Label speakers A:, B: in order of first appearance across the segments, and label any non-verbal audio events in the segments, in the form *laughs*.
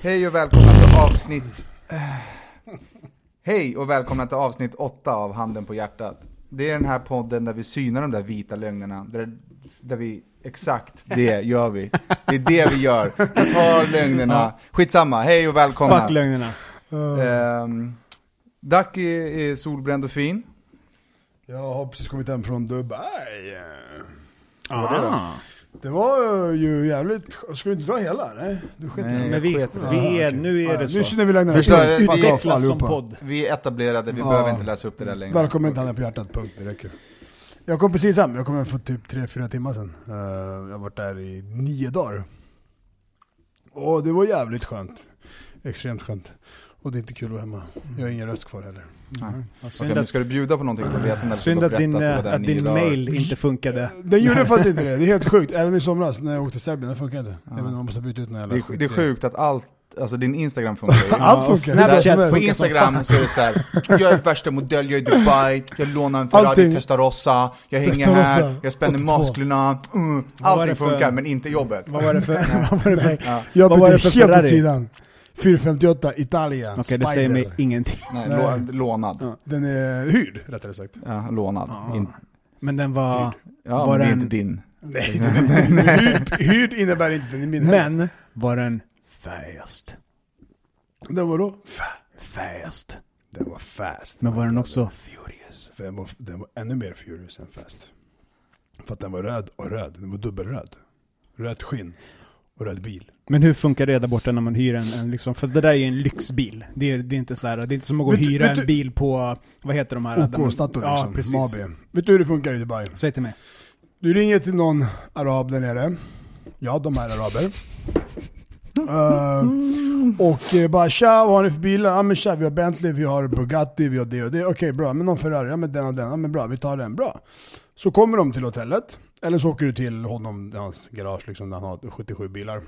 A: Hej och välkomna till avsnitt... eh, Hej och välkomna till avsnitt 8 av Handen på hjärtat. Det är den här podden där vi synar de där vita lögnerna. Där, där vi, exakt det gör vi. Det är det vi gör. Vi tar lögnerna. Skitsamma, hej och välkomna.
B: Fuck lögnerna.
A: Um, Ducky är solbränd och fin.
C: Jag har precis kommit hem från Dubai.
B: Ah.
C: Det var ju jävligt... Ska du inte dra hela? Nej, du
A: Nej.
B: Men vi, vi är, nu är
C: Ja,
B: det
C: Nu
B: så.
C: känner vi off
B: Utvecklas som podd.
A: Vi är etablerade, vi
C: Ja.
A: behöver inte läsa upp det där längre.
C: Välkommen till Handen på hjärtat, punkt. Det räcker. Jag kom precis hem, jag kom hem för typ 3-4 timmar sedan. Eh, jag har varit där i nio dagar. Och det var jävligt skönt. Extremt skönt. Och det är inte kul att vara hemma. Jag har ingen röst kvar heller.
A: Okej,
B: Synd att,
A: ska du bjuda på någonting på resan?
B: synd att din,
A: berätta
B: eh, att din mail inte funkade. *laughs*
C: Den gjorde faktiskt inte det, det är helt sjukt. Även i somras när jag åkte till Serbien, det funkar inte.
A: Ja.
C: Även om man måste byta ut jävla
A: Det är, det är sjukt att allt, alltså din Instagram *laughs* funkar ju.
C: Allt funkar.
B: Snapchat
A: På Instagram så är det såhär, jag är värsta modell, jag är i Dubai, jag lånar en Ferrari
C: Allting.
A: Testarossa, jag hänger
C: Testarossa,
A: här, jag spänner
C: 82.
A: musklerna, mm, allting
B: för-
A: funkar men inte jobbet.
B: Vad var det för... *laughs* vad var det för
A: Ja.
C: Jag
B: Vad var det för
C: helt åt sidan. 458 Italia,
B: Okej, det säger mig ingenting.
A: Nej,
C: Nej.
A: lå- lånad.
B: Ja.
C: Den är hyrd, rättare sagt.
A: Ja, lånad.
B: Ja.
A: In,
B: Men den var...
A: ja,
B: Var
A: men det är
B: den-
A: inte din.
C: Nej, *laughs* hyrd, hyrd innebär inte den är min heller.
B: Men var den fast?
C: Den var då?
B: Fast.
C: Den var fast.
B: Men var den också...
C: furious? För den var, den var ännu mer furious än fast. För att den var röd och röd. Den var dubbelröd. Rött skinn och röd bil.
B: Men hur funkar det där borta när man hyr en, en liksom, för det där är ju en lyxbil. Det är, det är inte så här, det är inte som att gå och
C: Vet
B: hyra
C: vet du-
B: en bil på, vad heter de här? man-
C: OK
B: Ja,
C: liksom.
B: precis.
C: Mabi. Vet du hur det funkar i Dubai?
B: Säg till mig.
C: Du ringer till någon arab där nere. Ja, de är araber. Eh, och eh, bara tja, vad har ni för bilar? Ja men tja, vi har Bentley, vi har Bugatti, vi har det och det. Okej bra, men någon Ferrari? Ja men den och den. Ja men bra, vi tar den. Bra. Så kommer de till hotellet. Eller så åker du till honom, hans garage liksom, där han har 77 bilar.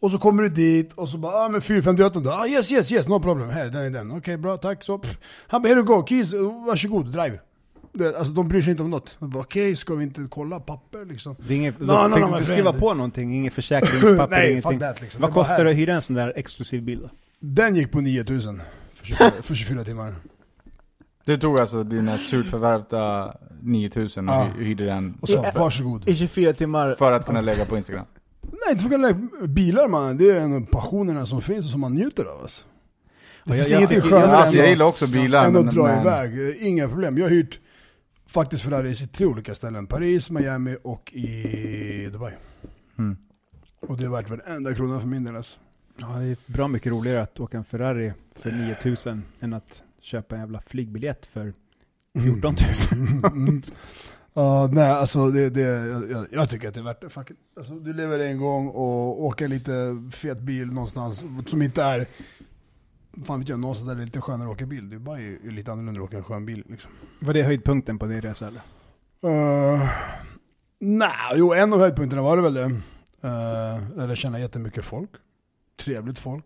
C: Och så kommer du dit och så bara, ah, men 458 då. Ah, yes yes yes, no problem. Här, den är den. Okej bra, tack. Så, pff. Han bara, here you go, keys, varsågod, drive. Det, alltså de bryr sig inte om något. Okej, ska vi inte kolla papper liksom?
B: Det är inget,
C: No,
B: no,
C: no,
B: du skriva på någonting, inget försäkringspapper, *laughs*
C: Nej,
B: ingenting.
C: that liksom.
B: Vad
C: Det
B: kostar det att hyra en sån där exklusiv bil?
C: Den gick på 9000 för 24, för 24 timmar.
A: Du tog alltså dina surt förvärvda 9000 och
C: Ja.
A: hy- hyrde den
C: Och så, varsågod.
B: I 24 timmar?
A: för att kunna lägga på Instagram?
C: Nej, inte för att lägga bilar man. Det är en av passionerna som finns och som man njuter av. Alltså. Det
B: Ja,
C: finns
B: jag-
C: ingenting skönare
A: Alltså, jag
C: än
A: gillar
C: att-
A: också bilar
C: än att dra
A: men
C: iväg. Eh, Inga problem. Jag har hyrt faktiskt Ferraris i tre olika ställen. Paris, Miami och i Dubai.
A: Mm.
C: Och det är värt varenda krona för min del alltså.
B: Ja, det är bra mycket roligare att åka en Ferrari för 9000 än att köpa en jävla flygbiljett för 14 000.
C: Mm. Ja, nej alltså det, det, jag, jag- jag tycker att det är värt det. Fuck it. Alltså, du lever en gång och åker lite fet bil någonstans som inte är, fan vet jag, någonstans där det är lite skönare att åka bil. Det är bara ju, lite annorlunda att åka en skön bil liksom.
B: Var det höjdpunkten på din resa eller?
C: Uh, nej, jo en av höjdpunkterna var det väl det. Uh, lärde känna jättemycket folk. Trevligt folk.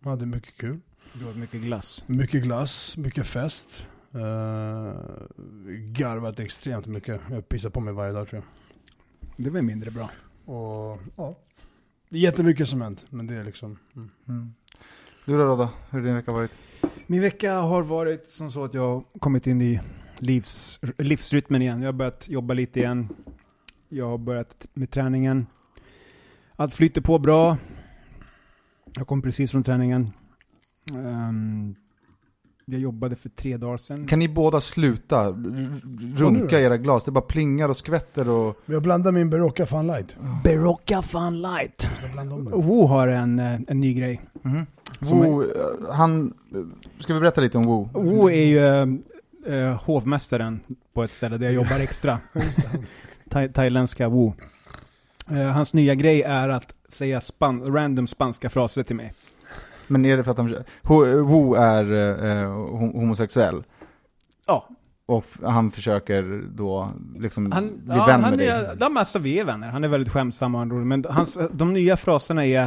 C: Man hade mycket kul.
B: Du åt mycket glass.
C: Mycket glass, mycket fest. Uh, garvat extremt mycket. Jag pissar på mig varje dag tror jag.
B: Det var mindre bra.
C: Och ja, det är jättemycket som hänt. Men det är liksom... Mm.
A: Mm. Du då Rodda, hur har din vecka varit?
B: Min vecka har varit som så att jag har kommit in i livs, livsrytmen igen. Jag har börjat jobba lite igen. Jag har börjat med träningen. Allt flyter på bra. Jag kom precis från träningen. Ehm, jag jobbade för tre dagar sedan.
A: Kan ni båda sluta runka era glas? Det bara plingar och skvätter och...
C: Jag blandar min Berocca Fun Light.
B: Berocca Fun Light. Wo har en, eh, en ny grej.
A: Mhm.
B: Som
A: Wo, eh, han... Ska vi berätta lite om Wo?
B: Wo är ju eh, hovmästaren på ett ställe där jag jobbar extra. *laughs* Thai- thailändska Wo. Eh, hans nya grej är att säga span random spanska fraser till mig.
A: Men är det för att han... Wo är eh, ho- homosexuell.
B: Ja.
A: Och han försöker då liksom
B: Han,
A: bli
B: ja,
A: vän
B: han
A: med dig.
B: är, de, alltså, vi är vänner. Han är väldigt skämtsam och han rolig. Men hans, de nya fraserna är...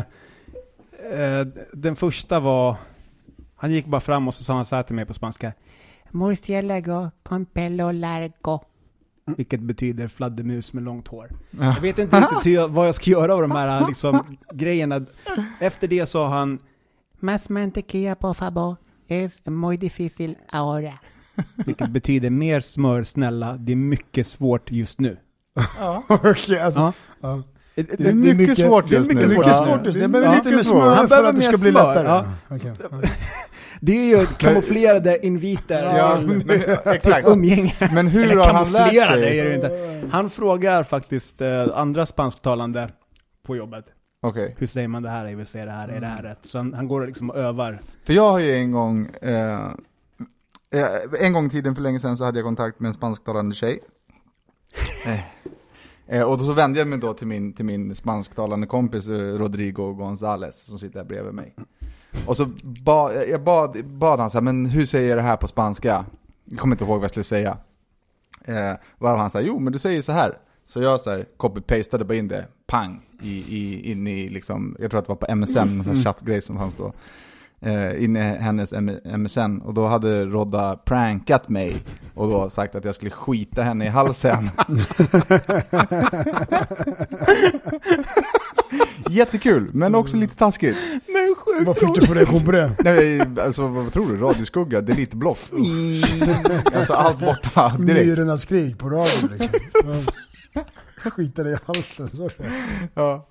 B: Eh, den första var... Han gick bara fram och så sa han så här till mig på spanska. Murciélago con pelo largo. Vilket betyder fladdermus med långt hår.
A: Ja.
B: Jag vet inte riktigt vad jag ska göra av de här *laughs* liksom, grejerna. Efter det sa han Más mantequilla por favor. Es muy difícil ahora. *laughs* Vilket betyder mer smör snälla, det är mycket svårt just nu. *laughs*
C: Okej, alltså.
B: Ja.
C: Ja.
A: Det är mycket svårt
B: det är
A: just
B: mycket
A: nu.
B: svårt
A: Ja.
B: just nu.
C: Svårt just,
B: Ja.
C: jag behöver
B: Ja.
C: lite mer
A: Mycket
C: smör
A: svårt.
B: Han
C: för att det ska bli
B: smör,
C: lättare.
B: ja.
C: Okej. *laughs*
B: Det är ju kamouflerade inviter
A: Ja,
B: till,
A: men, exakt.
B: umgänge.
A: Men hur
B: Eller
A: har han lärt sig?
B: är det inte. Han frågar faktiskt eh, andra spansktalande på jobbet.
A: Okej.
B: Hur säger man det här? Jag vill säga det här, är det här rätt? Så han, han går liksom och övar.
A: För jag har ju en gång, eh, eh, en gång i tiden för länge sedan så hade jag kontakt med en spansktalande tjej. *laughs* Eh, eh, och då så vände jag mig då till min, till min spansktalande kompis eh, Rodrigo Gonzales som sitter här bredvid mig. Och så ba, jag bad, bad han så här, men hur säger jag det här på spanska? Jag kommer inte ihåg vad jag skulle säga. Eh, var han sa, jo men du säger så här. Så jag så här copy-pastade bara in det, pang, i, i, in i liksom, jag tror att det var på MSN, en sån här chattgrej som fanns då. Eh, in i hennes M- MSN, och då hade Rodda prankat mig och då sagt att jag skulle skita henne i halsen. *laughs* Jättekul, men också lite taskigt.
B: Men sjukt
C: Vad fick du för reaktion på det?
A: Nej, alltså vad tror du? Radioskugga, delete-block. alltså allt borta direkt.
C: Myrornas krig på radion liksom. *laughs* Skita dig i halsen. Så.
A: Ja.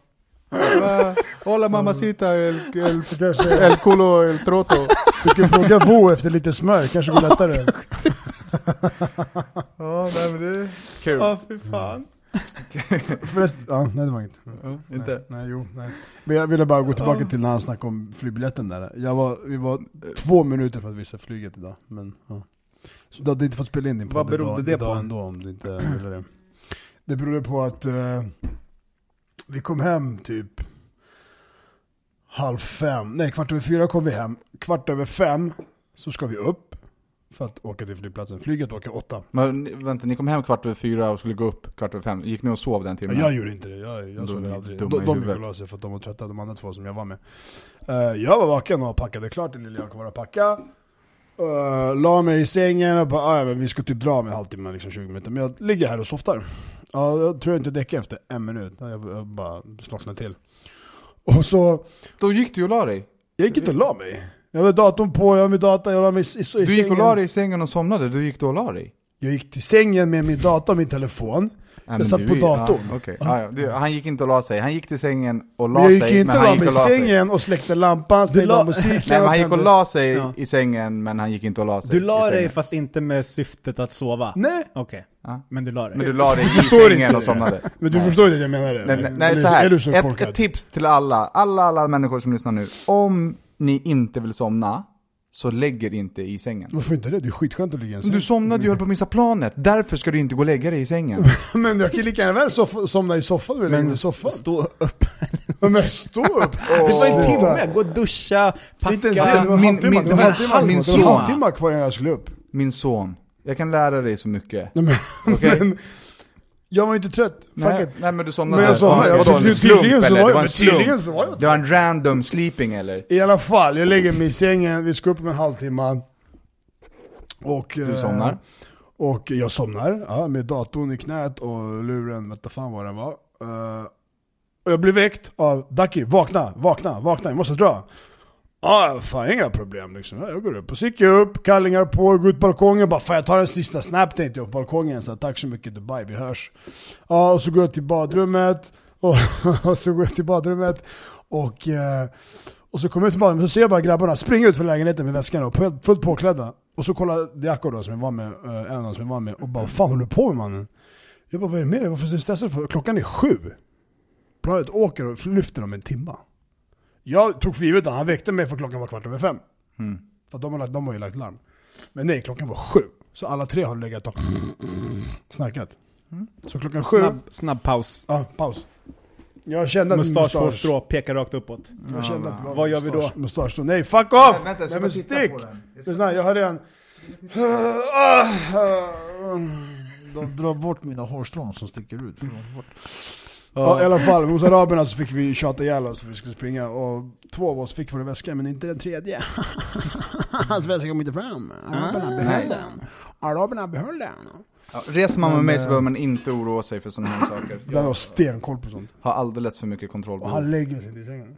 A: Hola mamacita, el, el,
C: Kanske,
A: el culo, el troto.
C: du kan fråga Bo efter lite smör, kanske går lättare.
A: Ja, nej men det är kul.
B: Ja, fy fan. *laughs*
C: Förresten, ja, nej det var inget.
A: Ja, inte?
C: Nej, nej, jo, nej. Men jag ville bara gå tillbaka till när han snackade om flygbiljetten där. Jag var, vi var två minuter för att visa flyget idag. Men, ja. Så du hade inte fått spela in din
B: Vad
C: podd
B: berodde
C: idag,
B: det
C: idag
B: på?
C: ändå om du inte ville det. Det berodde på att eh, vi kom hem typ halv fem, nej kvart över fyra kom vi hem. Kvart över fem så ska vi upp för att åka till flygplatsen. Flyget åker åtta.
A: Men vänta, ni kom hem kvart över fyra och skulle gå upp kvart över fem. Gick ni och sov den timmen?
C: jag gjorde inte det, jag, jag sov aldrig. De, gick och la sig för att de var trötta, de andra två som jag var med. Eh, jag var vaken och packade klart det lilla jag kunde packa. Uh, la mig i sängen och bara, "Ah, ja men vi ska typ dra om en halvtimme, liksom 20 minuter. Men jag ligger här och softar. Ja, jag tror jag inte däckar efter en minut. Jag, jag bara slocknade till. Och så,
A: Då gick du och la dig?
C: jag gick inte och la mig. Jag hade datorn på, jag hade min data, jag la mig i, i, i
A: Du gick och
C: sängen.
A: la dig i sängen och somnade, du gick då och la dig?
C: Jag gick till sängen med min dator och min telefon.
A: Men
C: Jag satt på datorn.
A: Ja, okej. ja, ja. Du, han gick inte och la sig. Han gick till sängen och la
C: Men jag gick
A: sig,
C: inte
A: men
C: och
A: han
C: la
A: gick
C: mig
A: och
C: i
A: sig.
C: sängen och släckte lampan, stängde
B: la-
C: musiken.
A: Nej, han gick och la sig
B: Ja.
A: i sängen, men han gick inte och la sig
B: Du la dig fast inte med syftet att sova?
C: Nej,
B: Okej.
A: Ja.
B: Men du la dig?
A: Men du la dig i *laughs* sängen och
C: det.
A: somnade.
C: men du
A: Nej.
C: förstår inte att jag menar det?
A: Nej, nej, nej så här.
C: Är du så
A: ett,
C: korkad?
A: ett tips till alla, alla, alla människor som lyssnar nu. Om ni inte vill somna, så lägg er inte i sängen.
C: Varför inte det? Det är skitskönt att ligga i en säng.
A: Du somnade ju höll på att missa planet, därför ska du inte gå och lägga dig i sängen. *laughs*
C: Men jag kan lika gärna väl soff- somna i soffan,
B: Men
C: i soffan.
B: stå upp.
C: Men stå upp! *laughs*
B: Det var en timme, gå och duscha,
C: Inte ens
B: packa.
C: det, det var en
A: min-
C: halvtimme,
A: min-
C: det var en halvtimme,
A: min
C: det var en
A: son.
C: halvtimme kvar innan jag skulle upp.
A: Min son, jag kan lära dig så mycket.
C: Nej, men,
A: Okej? *laughs*
C: men, jag var inte trött. Fuck
A: Nej,
C: it.
A: nej men du somnade.
C: Men jag somnade,
A: Ja,
C: jag
A: vadå, en slump
C: tydligen så
A: eller?
C: var
A: Det
C: jag-
A: var en slump.
C: så var jag
A: Det var en random sleeping eller?
C: I alla fall, jag lägger mig i sängen, vi ska upp om en halvtimme. Och,
A: Du
C: eh,
A: somnar?
C: Och jag somnar, ja, med datorn i knät och luren, vet fan vad den var. Eh, och jag blir väckt av Ducky, vakna, vakna, vakna, jag måste dra. Ja, fan inga problem liksom. Jag går upp. Och så gick jag upp, kallingar på, går ut på balkongen. Bara fan jag tar en sista snap tänkte jag på balkongen. Så tack så mycket Dubai, vi hörs. Ja, och så går jag till badrummet. *laughs* Och, och så går jag till badrummet. Och, eh, och så kommer jag till badrummet så ser jag bara grabbarna springa ut från lägenheten med väskan och fullt påklädda. Och så kollar Diako då som jag var med, eh, en av dem som jag var med och bara vad fan håller du på med mannen? Jag bara vad är det med dig? Varför är du stressad för? Klockan är sju. Planet åker och lyfter om en timma. Jag tog för givet att han väckte mig för klockan var kvart över fem.
A: Mm.
C: För de har, lagt, de har ju lagt larm. Men nej, klockan var sju. Så alla tre har legat och snarkat. Så klockan sju,
B: Snabb, snabb paus.
C: ja paus. Jag kände att
B: Mustasch
C: mustasch,
B: strå, pekar rakt uppåt.
C: jag kände att det var
B: Vad gör vi då?
C: mustasch- nej fuck off!
A: Nej, vänta, jag ska
C: nej men stick!
A: på den. Jag ska-
C: jag har redan...
D: De drar bort mina hårstrån som sticker ut.
C: Ja, i alla fall, hos araberna så fick vi tjata ihjäl oss för vi skulle springa och två av oss fick våra väskor men inte den tredje. *laughs* Hans väska kom inte fram. Araberna behöll
A: Nej.
C: den. Araberna behöll den.
A: Ja, reser man med mig så
C: eh,
A: behöver man inte oroa sig för sådana här *laughs* saker.
C: Den har
A: Jag
C: stenkoll på sånt.
A: har alldeles för mycket kontroll
C: Och
A: på
C: han lägger sig i sängen.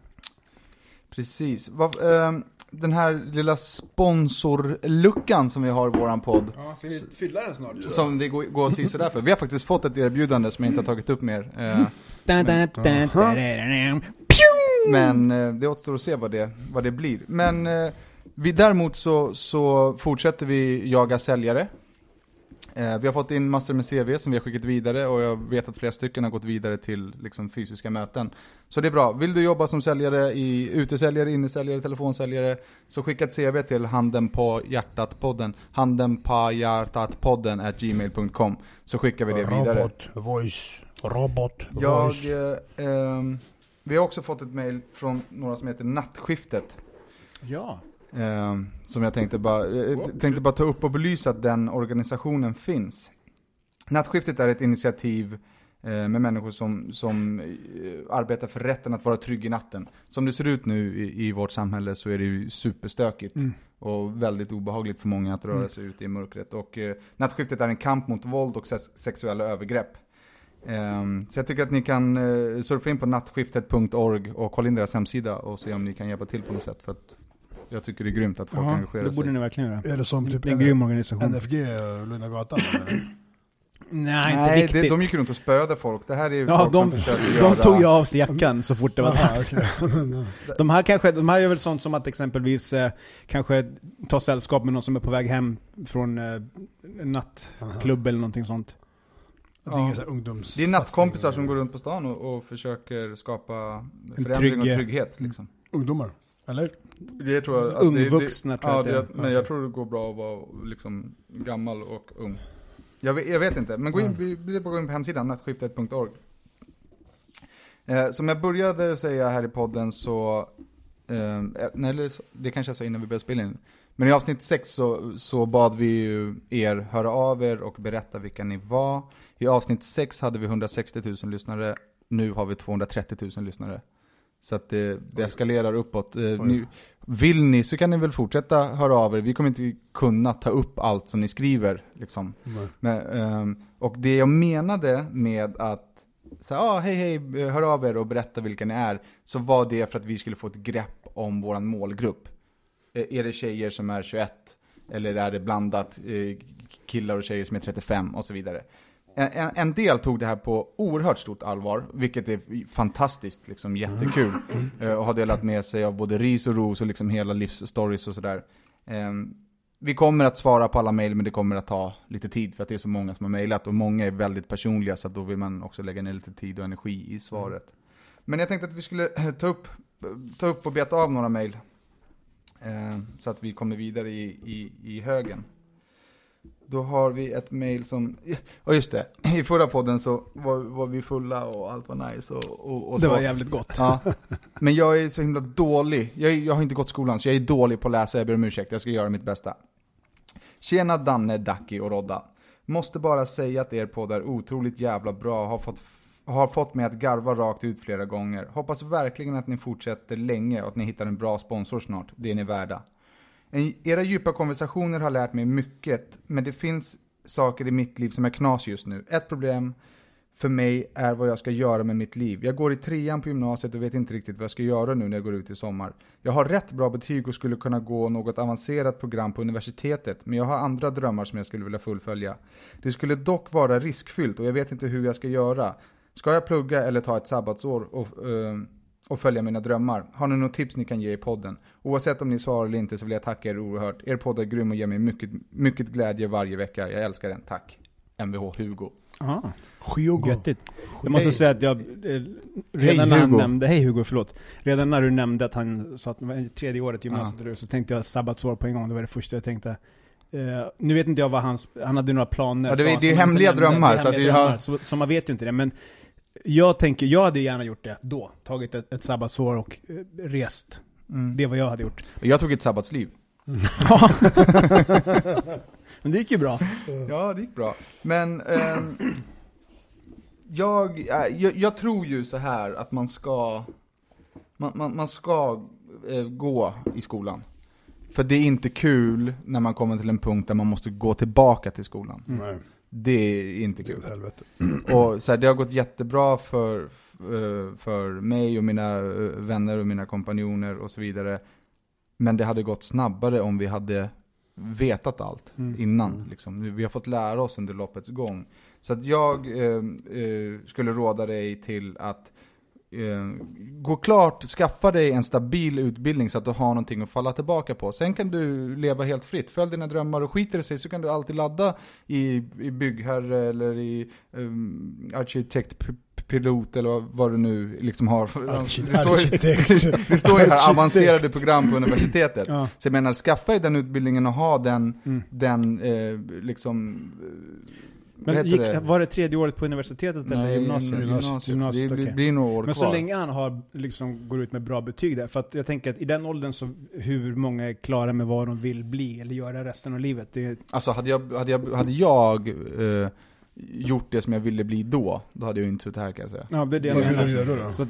A: Precis. Vad, ehm, den här lilla sponsorluckan som vi har i våran podd,
B: Ja, ska vi fylla den snart?
A: som det går, går sådär för. Vi har faktiskt fått ett erbjudande som jag inte har tagit upp mer. Eh, Men eh, det återstår att se vad det, vad det blir. Men eh, vi, däremot så, så fortsätter vi jaga säljare. Eh, vi har fått in massor med CV som vi har skickat vidare och jag vet att flera stycken har gått vidare till liksom, fysiska möten. Så det är bra. Vill du jobba som säljare, i utesäljare, innesäljare, telefonsäljare, så skicka ett CV till handen på hjärtat-podden, handen på hjärtat-podden at gmail.com, så skickar vi det vidare.
C: Robot, voice, robot,
A: Jag,
C: voice.
A: eh, ehm, vi har också fått ett mail från några som heter Nattskiftet.
B: Ja.
A: Ehm, som jag tänkte bara, eh, tänkte bara ta upp och belysa att den organisationen finns. Nattskiftet är ett initiativ eh, med människor som, som eh, arbetar för rätten att vara trygg i natten. Som det ser ut nu i, i vårt samhälle så är det ju superstökigt.
C: Mm.
A: Och väldigt obehagligt för många att röra
C: Mm.
A: sig ut i mörkret. Och eh, Nattskiftet är en kamp mot våld och sex- sexuella övergrepp. Ehm, så jag tycker att ni kan eh, surfa in på nattskiftet.org och kolla in deras hemsida och se om ni kan hjälpa till på något sätt. För att jag tycker det är grymt att folk
B: Ja,
A: engagerar
B: det
A: sig.
B: borde ni verkligen göra.
C: Är det som typ
B: Det är en grym organisation.
C: NFG Lugna Gatan? *laughs*
B: Nej, inte
A: Nej,
B: riktigt.
A: det, de gick runt och spöade folk. Det här är ju
B: Ja,
A: folk
B: de,
A: som försöker
B: de
A: göra...
B: tog ju av sig jackan så fort det var
C: Aha,
B: dags. *laughs* De här kanske, de här är väl sånt som att exempelvis eh, kanske ta sällskap med någon som är på väg hem från eh, en nattklubb eller någonting sånt.
C: Det är ungdoms...
A: Det är nattkompisar som går runt på stan och, och försöker skapa förändring
B: trygg-
A: och trygghet. Liksom.
C: Ungdomar? Eller?
A: Det tror jag att det-
B: Ungvuxna
A: det,
B: tror jag
A: ja,
B: det
A: det, Men jag tror det går bra att vara liksom gammal och ung. Jag vet, jag vet inte, men gå in, vi, vi gå in på hemsidan, nattskiftet.org. Eh, som jag började säga här i podden så, eh, nej, eller så- det kanske jag sa innan vi började spela in. Men i avsnitt 6 så, så bad vi ju er höra av er och berätta vilka ni var. I avsnitt 6 hade vi 160 000 lyssnare, nu har vi 230 000 lyssnare. Så att det, det eskalerar uppåt. Eh, ni, vill ni så kan ni väl fortsätta höra av er. Vi kommer inte kunna ta upp allt som ni skriver. Liksom. Men, ehm, och det jag menade med att säga, ah, hej hej, hör av er och berätta vilka ni är. Så var det för att vi skulle få ett grepp om våran målgrupp. Eh, Är det tjejer som är 21? Eller är det blandat eh, killar och tjejer som är 35 och så vidare. En, en- del tog det här på oerhört stort allvar, vilket är fantastiskt, liksom jättekul. Eh, och har delat med sig av både ris och ros och liksom hela livsstories och sådär. Ehm, vi kommer att svara på alla mejl, men det kommer att ta lite tid för att det är så många som har mejlat och många är väldigt personliga så då vill man också lägga ner lite tid och energi i svaret. Men jag tänkte att vi skulle eh, ta upp, ta upp och beta av några mejl. Eh, så att vi kommer vidare i, i, i högen. Då har vi ett mejl som, ja just det, i förra podden så var, var vi fulla och allt var nice och, och, och
B: Det
A: så.
B: var jävligt gott.
A: Ja, men jag är så himla dålig. Jag, är- jag har inte gått skolan, så jag är dålig på att läsa. Jag ber om ursäkt, jag ska göra mitt bästa. Tjena Danne, Dacke och Rodda. Måste bara säga att er podd är otroligt jävla bra. Har fått, har fått mig att garva rakt ut flera gånger. Hoppas verkligen att ni fortsätter länge och att ni hittar en bra sponsor snart. Det är ni värda. En, era djupa konversationer har lärt mig mycket, men det finns saker i mitt liv som är knas just nu. Ett problem för mig är vad jag ska göra med mitt liv. Jag går i trean på gymnasiet och vet inte riktigt vad jag ska göra nu när jag går ut i sommar. Jag har rätt bra betyg och skulle kunna gå något avancerat program på universitetet, men jag har andra drömmar som jag skulle vilja fullfölja. Det skulle dock vara riskfyllt och jag vet inte hur jag ska göra. Ska jag plugga eller ta ett sabbatsår och, eh, och följa mina drömmar? Har ni något tips ni kan ge i podden? Oavsett om ni svarar eller inte så vill jag tacka er oerhört. Er podd är grym och ger mig mycket, mycket glädje varje vecka. Jag älskar den. Tack. Mvh Hugo.
B: Aha.
C: Hugo.
B: Göttigt. Jag måste
A: Hej.
B: säga att jag, eh, redan när han nämnde, hej Hugo, förlåt. Redan när du nämnde att han sa att det var tredje året i gymnasiet, hur, så tänkte jag sabbatsår på en gång. Det var det första jag tänkte. Eh, nu vet inte jag vad hans, han hade några planer.
A: Ja, det-
B: han,
A: det är hemliga drömmar,
B: Det är
A: så
B: hemliga
A: har-
B: drömmar, så, så man vet ju inte det. Men jag tänker, jag hade gärna gjort det då. Tagit ett, ett sabbatsår och eh, rest.
A: Mm.
B: Det är vad jag hade gjort.
A: Jag tog ett sabbatsliv. *laughs* *laughs*
B: Men det gick ju bra.
A: Ja, det gick bra. Men ehm, jag, äh, jag, jag tror ju så här att man ska, man, man, man ska eh, gå i skolan. För det är inte kul när man kommer till en punkt där man måste gå tillbaka till skolan.
C: Nej,
A: Det är inte
C: det
A: kul.
C: helvete. *clears throat*
A: Och så här, det har gått jättebra för, eh, för mig och mina eh, vänner och mina kompanjoner och så vidare. Men det hade gått snabbare om vi hade vetat allt
B: Mm.
A: innan. Liksom. Vi har fått lära oss under loppets gång. Så att jag eh, eh, skulle råda dig till att gå klart, skaffa dig en stabil utbildning så att du har någonting att falla tillbaka på. Sen kan du leva helt fritt, följ dina drömmar och skiter det sig så kan du alltid ladda i, i byggherre eller i um, arkitektpilot eller vad du nu liksom har. *laughs* Det står, ju här avancerade program på universitetet.
B: Ja.
A: Så jag menar, skaffa dig den utbildningen och ha den,
B: Mm.
A: den eh, liksom, eh,
B: Men gick,
A: det?
B: var det tredje året på universitetet eller
A: Nej,
B: gymnasiet?
A: gymnasiet.
B: Gymnasiet,
A: det blir, blir några år
B: Men
A: kvar.
B: så länge han har, liksom, går ut med bra betyg där. För att jag tänker att i den åldern så, hur många är klara med vad de vill bli eller göra resten av livet? Det
A: Alltså hade jag, hade jag, hade jag eh, gjort det som jag ville bli då, då hade jag inte suttit här kan jag säga.
B: ja, det är det jag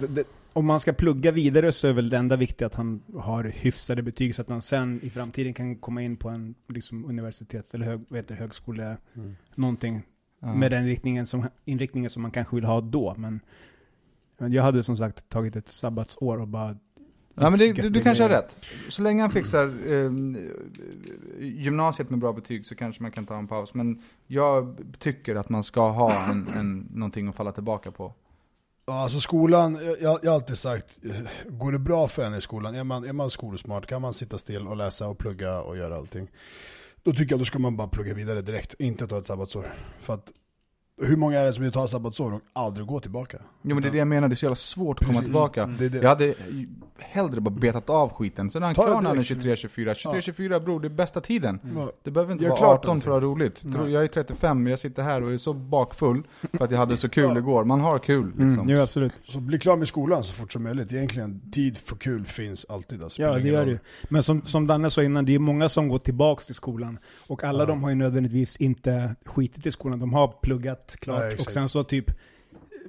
B: menar. om man ska plugga vidare så är väl det enda viktiga att han har hyfsade betyg så att han sen i framtiden kan komma in på en liksom, universitets eller hög, vad heter, högskole,
C: Mm.
B: någonting
A: Ja.
B: med den inriktningen som, inriktningen som man kanske vill ha då. Men, men jag hade som sagt tagit ett sabbatsår och bara
A: Ja men det, du, du kanske har rätt. Så länge han fixar eh, gymnasiet med bra betyg så kanske man kan ta en paus. Men jag tycker att man ska ha en, en, någonting att falla tillbaka på.
C: Ja, alltså skolan, jag, jag har alltid sagt, eh, går det bra för en i skolan, är man, är man skolsmart, kan man sitta still och läsa och plugga och göra allting. Då tycker jag då ska man bara plugga vidare direkt, inte ta ett sabbatsår. För att hur många är det som vill ta sabbatsår och aldrig gå tillbaka?
A: Jo men det är det jag menar, det är så jävla svårt att komma
C: Precis.
A: tillbaka.
C: Det är det.
A: Jag hade hellre bara betat av skiten, sen är han
C: Ta det
A: klar när han är
C: direkt.
A: 23-24. 23-24 bror, det är bästa tiden.
C: Mm.
A: Det behöver inte vara
C: klart
A: 18 för att ha roligt.
C: Nej.
A: Tror- Jag är 35, men jag sitter här och är så bakfull för att jag hade så kul
C: Ja.
A: igår. Man har kul liksom.
B: Mm, jo, absolut.
C: Så bli klar med skolan så fort som möjligt. Egentligen, tid för kul finns alltid. Alltså.
B: Ja, det gör det ju. Men som, som Danne sa innan, det är många som går tillbaks till skolan. Och alla
C: Ja.
B: de har ju nödvändigtvis inte skitit i skolan. De har pluggat klart.
C: Ja,
B: och sen så typ,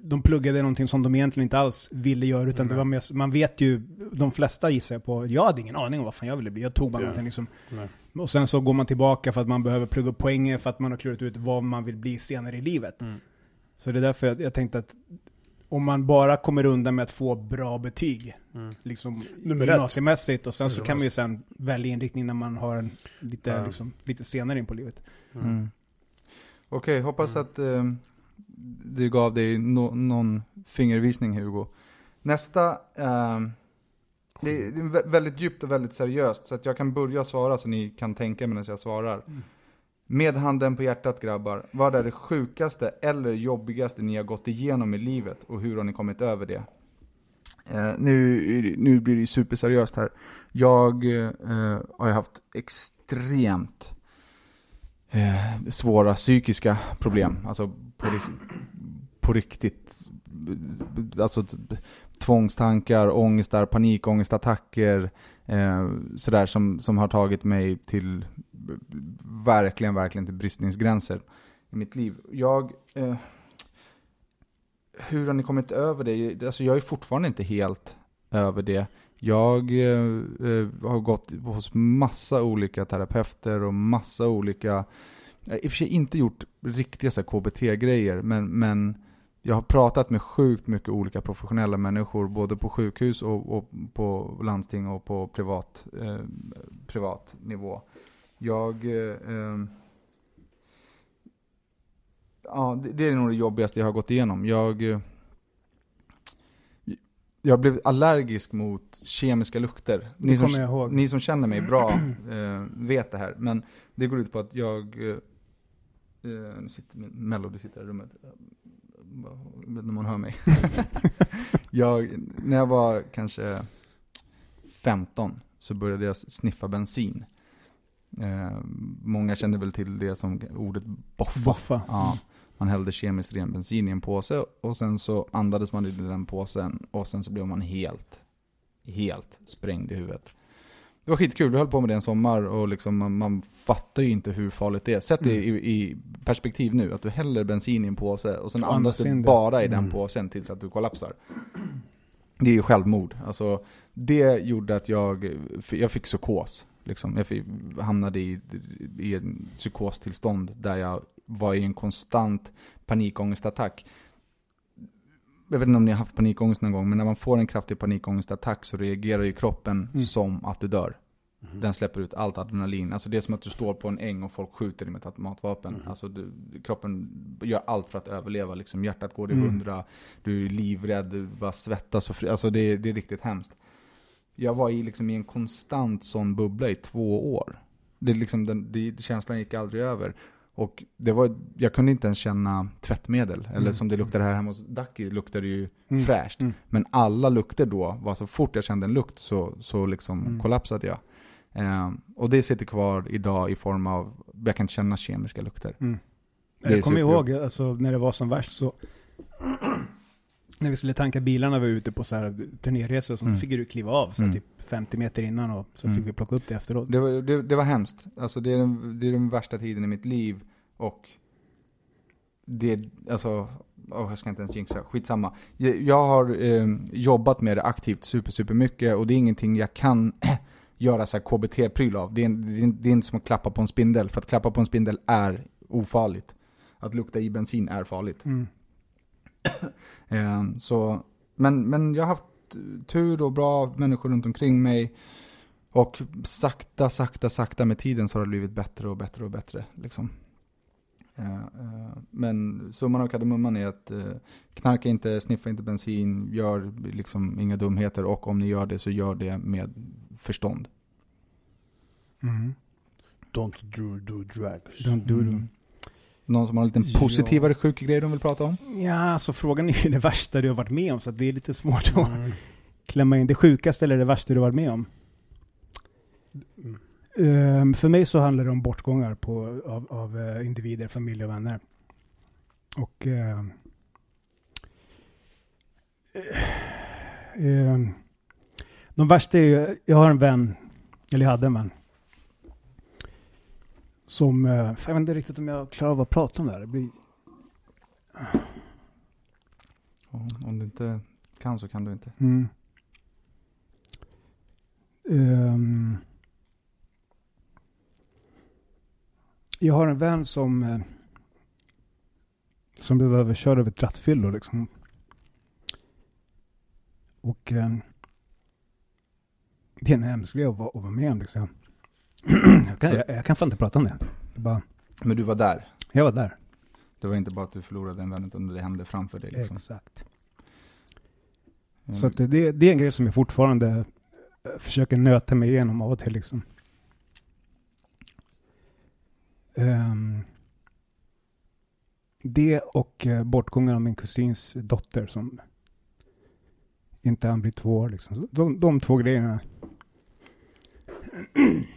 B: de pluggade någonting som de egentligen inte alls ville göra. Utan det
C: Nej.
B: var mer, man vet ju, de flesta gissar jag på, jag hade ingen aning om vad fan jag ville bli. Jag tog bara
C: Ja.
B: någonting liksom.
C: Nej.
B: Och sen så går man tillbaka för att man behöver plugga upp poänger för att man har klurat ut vad man vill bli senare i livet.
C: Mm.
B: Så det är därför jag, jag tänkte att om man bara kommer undan med att få bra betyg,
C: Mm.
B: liksom
C: Nummer
B: gymnasiemässigt, och sen så kan man ju sen välja inriktning när man har en lite,
C: Ja.
B: liksom, lite senare in på livet.
A: Mm. Okej, hoppas
C: Mm.
A: att eh, du gav dig no, någon fingervisning Hugo. Nästa, ehm, det är väldigt djupt och väldigt seriöst, så att jag kan börja svara så ni kan tänka medan jag svarar. Med handen på hjärtat grabbar, vad är det sjukaste eller jobbigaste ni har gått igenom i livet och hur har ni kommit över det? Eh, nu, nu blir det superseriöst här. Jag eh, har ju haft extremt eh, svåra psykiska problem. Alltså på, på riktigt. Alltså tvångstankar, ångestar, panikångestattacker. Eh, sådär som, som har tagit mig till verkligen, verkligen till bristningsgränser i mitt liv. Jag... Eh, hur har ni kommit över det? Alltså jag är fortfarande inte helt över det. Jag eh, eh, har gått hos massa olika terapeuter och massa olika, jag har i och för sig inte gjort riktiga så här KBT-grejer, men, men jag har pratat med sjukt mycket olika professionella människor, både på sjukhus och, och på landsting och på privat, eh, privat nivå. Jag... Eh, eh, ja, det, det är nog det jobbigaste jag har gått igenom. Jag... Eh, jag blev allergisk mot kemiska lukter. Ni som, ni som känner mig bra *clears throat* eh, vet det här. Men det går ut på att jag... Eh, eh, nu sitter Melody sitter i rummet. Om hon hör mig. *laughs* jag, när jag var kanske 15 så började jag sniffa bensin. Eh, många kände väl till det som ordet boffa.
B: Boffa.
A: Ja, man hällde kemiskt ren bensin i en påse och sen så andades man i den påsen och sen så blev man helt, helt sprängd i huvudet. Det var skitkul, vi höll på med det en sommar och liksom man, man fattar ju inte hur farligt det är. Sätt det i, i perspektiv nu, att du häller bensin i en påse och sen
B: Och
A: andas du
B: det.
A: bara i den påsen tills att du kollapsar. Det är ju självmord. Alltså, det gjorde att jag, jag fick psykos. Liksom. Jag fick, hamnade i, i en psykostillstånd där jag var i en konstant panikångestattack. Jag vet inte om ni har haft panikångest någon gång, men när man får en kraftig panikångestattack så reagerar ju kroppen
B: Mm.
A: som att du dör. Den släpper ut allt adrenalin. Alltså det är som att du står på en äng och folk skjuter dig med ett automatvapen. Alltså du, kroppen gör allt för att överleva. Liksom hjärtat går i
B: Mm.
A: hundra, du är livrädd, du bara svettas och fri. Alltså det, är- det är riktigt hemskt. Jag var i, liksom, i en konstant sån bubbla i två år. Det, liksom, den, det, känslan gick aldrig över. Och det var, jag kunde inte ens känna tvättmedel. Eller
B: Mm.
A: som det luktade här hemma hos Ducky, luktade det ju
B: Mm.
A: fräscht.
B: Mm.
A: Men alla lukter då, var så fort jag kände en lukt så, så liksom
B: Mm.
A: kollapsade jag. Eh, och det sitter kvar idag i form av, jag kan känna kemiska lukter.
B: Mm. Jag kommer ihåg alltså, när det var som värst så när vi skulle tanka bilarna vi var ute på så här turnéresor så
A: Mm.
B: fick du kliva av så
A: Mm.
B: typ 50 meter innan och så
A: Mm.
B: fick vi plocka upp det efteråt.
A: Det var, det, det var hemskt. Alltså det är, den, det är den värsta tiden i mitt liv. Och det, alltså, åh, jag ska inte ens jinxa, skitsamma. Jag, jag har eh, jobbat med det aktivt super, super mycket och det är ingenting jag kan *clears throat* göra så här KBT-pryl av. Det är, en- det, är, det är inte som att klappa på en spindel, för att klappa på en spindel är ofarligt. Att lukta i bensin är farligt.
B: Mm. *coughs*
A: Eh, så, men, men jag har haft tur och bra människor runt omkring mig. Och sakta, sakta, sakta med tiden så har det blivit bättre och bättre och bättre. Liksom. Eh, eh, men summan av kardemumman är att knarka inte, sniffa inte bensin, gör liksom inga dumheter och om ni gör det så gör det med förstånd.
B: Mm.
C: Don't do, do drugs.
B: Don't do
A: Mm. Någon som har en liten
B: Ja.
A: positivare sjuk grej de vill prata om?
B: Ja, alltså frågan är ju det värsta du har varit med om så att det är lite svårt att
C: Mm.
B: klämma in det sjukaste eller det värsta du har varit med om.
C: Mm.
B: Ehm, för mig så handlar det om bortgångar på, av, av eh, individer, familj och vänner. Och eh, ehm, de värsta är ju, jag har en vän, eller jag hade en vän, som, eh, jag vet inte riktigt om jag klarar av att prata om det här. Det blir,
A: Om du inte kan så kan du inte.
B: Mm. Ehm. jag har en vän som eh, som blev överkörd av ett rattfyllo liksom. Och eh, det är en hemsk grej att vara med om liksom. Jag, kan, jag, jag kan fan inte prata om det. Jag, bara,
A: Men du var där.
B: jag var där.
A: Det var inte bara att du förlorade en vän, utan det hände framför dig. Liksom.
B: Exakt.
A: Mm.
B: Så att det, det, det är en grej som jag fortfarande eh, försöker nöta mig igenom av och till liksom. Ehm, det och uh, bortgången av min kusins dotter som inte han blir två år liksom. Så De, de två grejerna. *clears throat*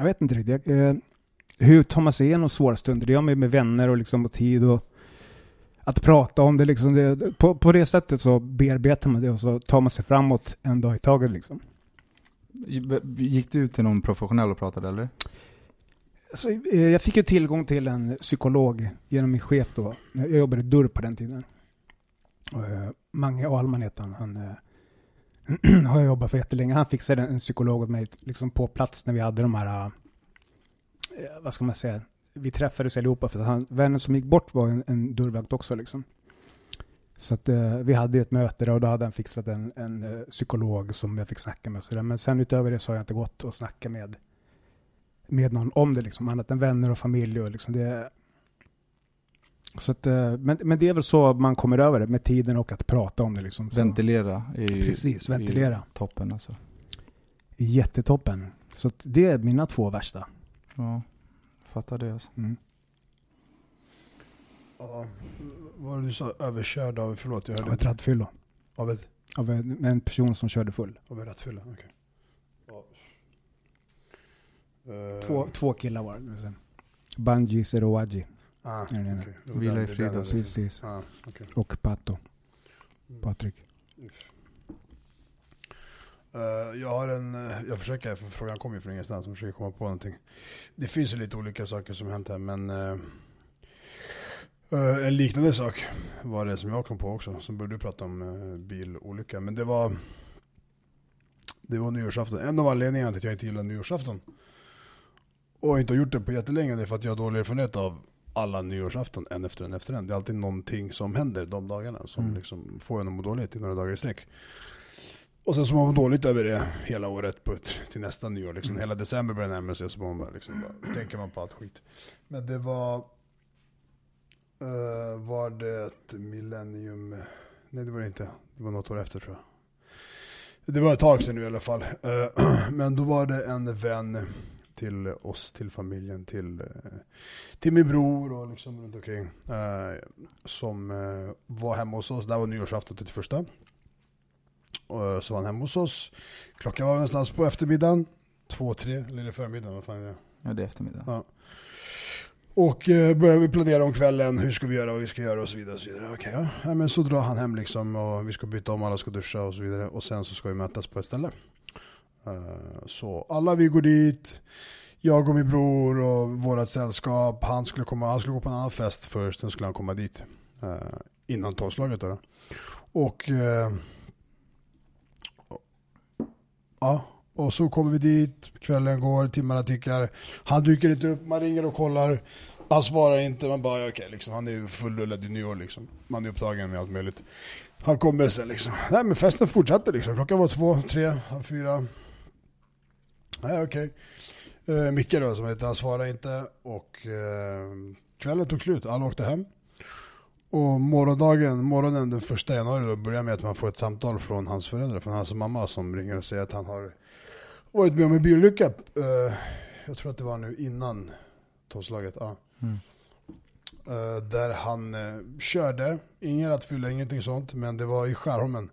B: jag vet inte riktigt. Eh, hur tar man sig igenom svåra stunder? Det gör man ju med vänner och, liksom, och tid och att prata om det. Liksom, det på, på det sättet så bearbetar man det och så tar man sig framåt en dag i taget. Liksom.
A: Gick du ut till någon professionell och pratade eller?
B: Alltså, jag fick ju tillgång till en psykolog genom min chef då. Jag jobbade i dörr på den tiden. Eh, Mange Ahlman heter han. Han eh, *clears throat* har jag jobbat för jättelänge. Han fixade en psykolog åt mig liksom på plats när vi hade de här, äh, vad ska man säga, vi träffades allihopa för att han, vännen som gick bort var en, en dörrvakt också liksom. Så att eh, vi hade ett möte där och då hade han fixat en, en eh, psykolog som jag fick snacka med och sådär. Men sen utöver det så har jag inte gått och snackat med med någon om det liksom, annat än vänner och familj och liksom det. Så att, eh, men, men det är väl så man kommer över det med tiden och att prata om det liksom. Så.
A: Ventilera är ju,
B: Precis,
A: är
B: ventilera.
A: toppen alltså.
B: Jättetoppen. Så att det är mina två värsta.
A: Ja, fattar det alltså.
B: Mm.
C: Ja, vad var det du sa? Överkörd av, förlåt jag hörde
B: Av ett rattfyllo.
C: Av ett,
B: Av en, en person som körde full.
C: av en rattfylla? Okej. Ja. Eh,
B: Två, två killar var det. Banji Serowaji
C: Ah, var
A: Vila i frid,
B: Precis.
C: Ah, okej.
B: och Pato.
C: Mm.
B: Patrik.
C: Eh, jag har en, eh, jag försöker, för frågan kommer ju från ingenstans, jag försöker komma på någonting. Det finns ju lite olika saker som hänt här, men eh, en liknande sak var det som jag kom på också, som började du prata om uh, bilolycka. Men det var, det var nyårsafton. En av anledningarna till att jag inte gillar nyårsafton och inte har gjort det på jättelänge, det är för att jag har dålig erfarenhet av alla nyårsafton, en efter en efter en. Det är alltid någonting som händer de dagarna som
B: Mm.
C: liksom får en att må dåligt i några dagar i sträck. Och sen så mår man dåligt över det hela året på till nästa nyår. Liksom.
B: Mm.
C: Hela december börjar närma sig och så man bara, liksom, bara, tänker man på allt skit. Men det var... eh, var det ett millennium... Nej det var det inte. Det var något år efter tror jag. Det var ett tag sedan nu i alla fall. Eh, *clears throat* men då var det en vän till oss, till familjen, till, eh, till min bror och liksom runt omkring. eh, som eh, var hemma hos oss. Det var nyårsafton 31. Och så var han hemma hos oss. Klockan var någonstans på eftermiddagen. Två, tre, eller förmiddagen? Vad fan är det?
A: Ja, det är eftermiddag.
C: Ja. Och eh, började vi planera om kvällen, hur ska vi göra, vad vi ska göra och så vidare. Och så vidare. Okej, ja. ja. men så drar han hem liksom och vi ska byta om, alla ska duscha och så vidare. Och sen så ska vi mötas på ett ställe. Eh, så alla vi går dit. Jag och min bror och vårt sällskap. Han skulle, komma, han skulle gå på en annan fest först, sen skulle han komma dit. Eh, innan tolvslaget då. Och eh, Ja, och så kommer vi dit, kvällen går, timmarna tickar. Han dyker inte upp, man ringer och kollar. Han svarar inte, man bara okej liksom. Han är fullrullad fullullad i nyår liksom. Man är upptagen med allt möjligt. Han kommer sen liksom. Nej men festen fortsatte liksom. Klockan var två, tre, halv fyra. Nej okej. Eh, Micke då som heter, han svarar inte. Och eh, kvällen tog slut, alla åkte hem. Och morgondagen, morgonen den första januari då börjar med att man får ett samtal från hans föräldrar, från hans mamma som ringer och säger att han har varit med om en bilolycka. Eh, jag tror att det var nu innan tolvslaget. Ja.
A: Mm.
C: Eh, där han körde, ingen rattfylla, ingenting sånt, men det var i Skärholmen.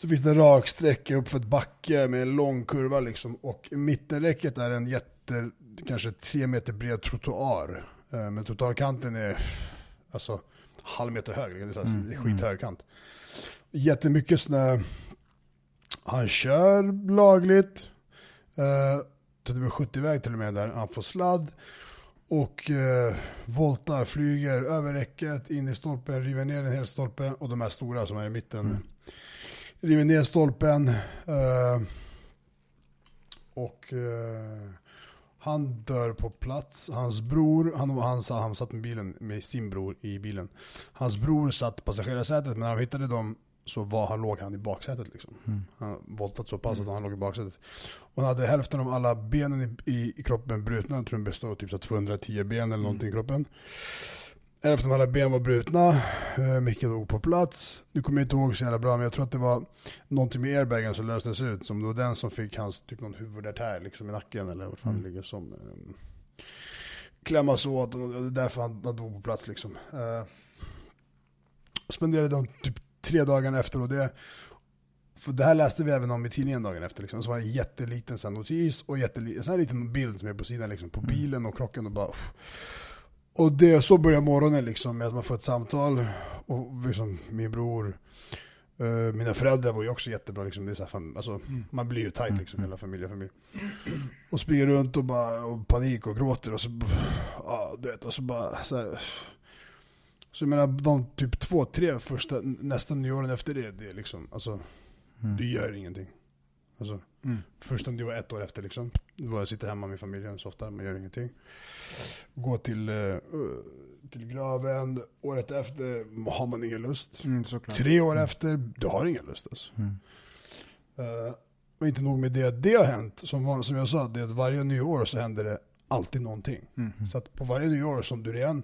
C: Så finns det en rak sträcka upp för ett backe med en lång kurva liksom. Och mittenräcket är en jätte, kanske tre meter bred trottoar. Eh, men trottoarkanten är alltså halv meter hög, det är, så här,
A: Mm,
C: skithög kant. Jättemycket snö. Han kör lagligt. Eh, det var 70-väg till och med där. Han får sladd. Och eh, voltar, flyger över räcket, in i stolpen, river ner en hel stolpe. Och de här stora som är i mitten. River ner stolpen. Eh, och eh, han dör på plats. Hans bror, han, han, han satt med bilen, med sin bror i bilen. Hans bror satt passagerarsätet, men när de hittade dem så var han, låg han i baksätet. Liksom. Han hade voltat så pass att han låg i baksätet. Och han hade hälften av alla benen i, i, i kroppen brutna. Jag tror den består av typ så 210 ben eller någonting i kroppen. Hälften av alla ben var brutna. Eh, Micke dog på plats. Nu kommer jag inte ihåg så jävla bra, men jag tror att det var någonting med airbagen som löstes ut. Som det var den som fick hans, typ någon huvudärtär liksom i nacken eller vad fan det ligger som. Eh, klämmas åt och det är därför han, han dog på plats liksom. Eh, spenderade de typ tre dagar efter och det för det här läste vi även om i tidningen dagen efter. Liksom. Så var det en jätteliten så notis och en sån här liten bild som är på sidan liksom, på bilen och krocken. Och, bara, och det, så börjar morgonen liksom, med att man får ett samtal. Och liksom, min bror, eh, mina föräldrar var ju också jättebra. Liksom. Det är så här, alltså, Man blir ju tajt liksom, hela familjen. Familj. Och springer runt och bara och panik och gråter. Och så, ja, du vet, och så bara så här, så jag menar, de typ två, tre första, nästa nyåren efter det, det är liksom, alltså, du gör ingenting. Alltså,
B: Mm.
C: Första nyår ett år efter liksom, då var jag sitter hemma med familjen så ofta, man gör ingenting. Gå till, eh, till graven, året efter har man ingen lust.
B: Mm.
C: Tre år efter, du har ingen lust alltså.
A: Mm.
C: Eh, och inte nog med det, det har hänt, som, var, som jag sa, det är att varje nyår så händer det alltid någonting.
B: Mm.
C: Så att på varje nyår som du redan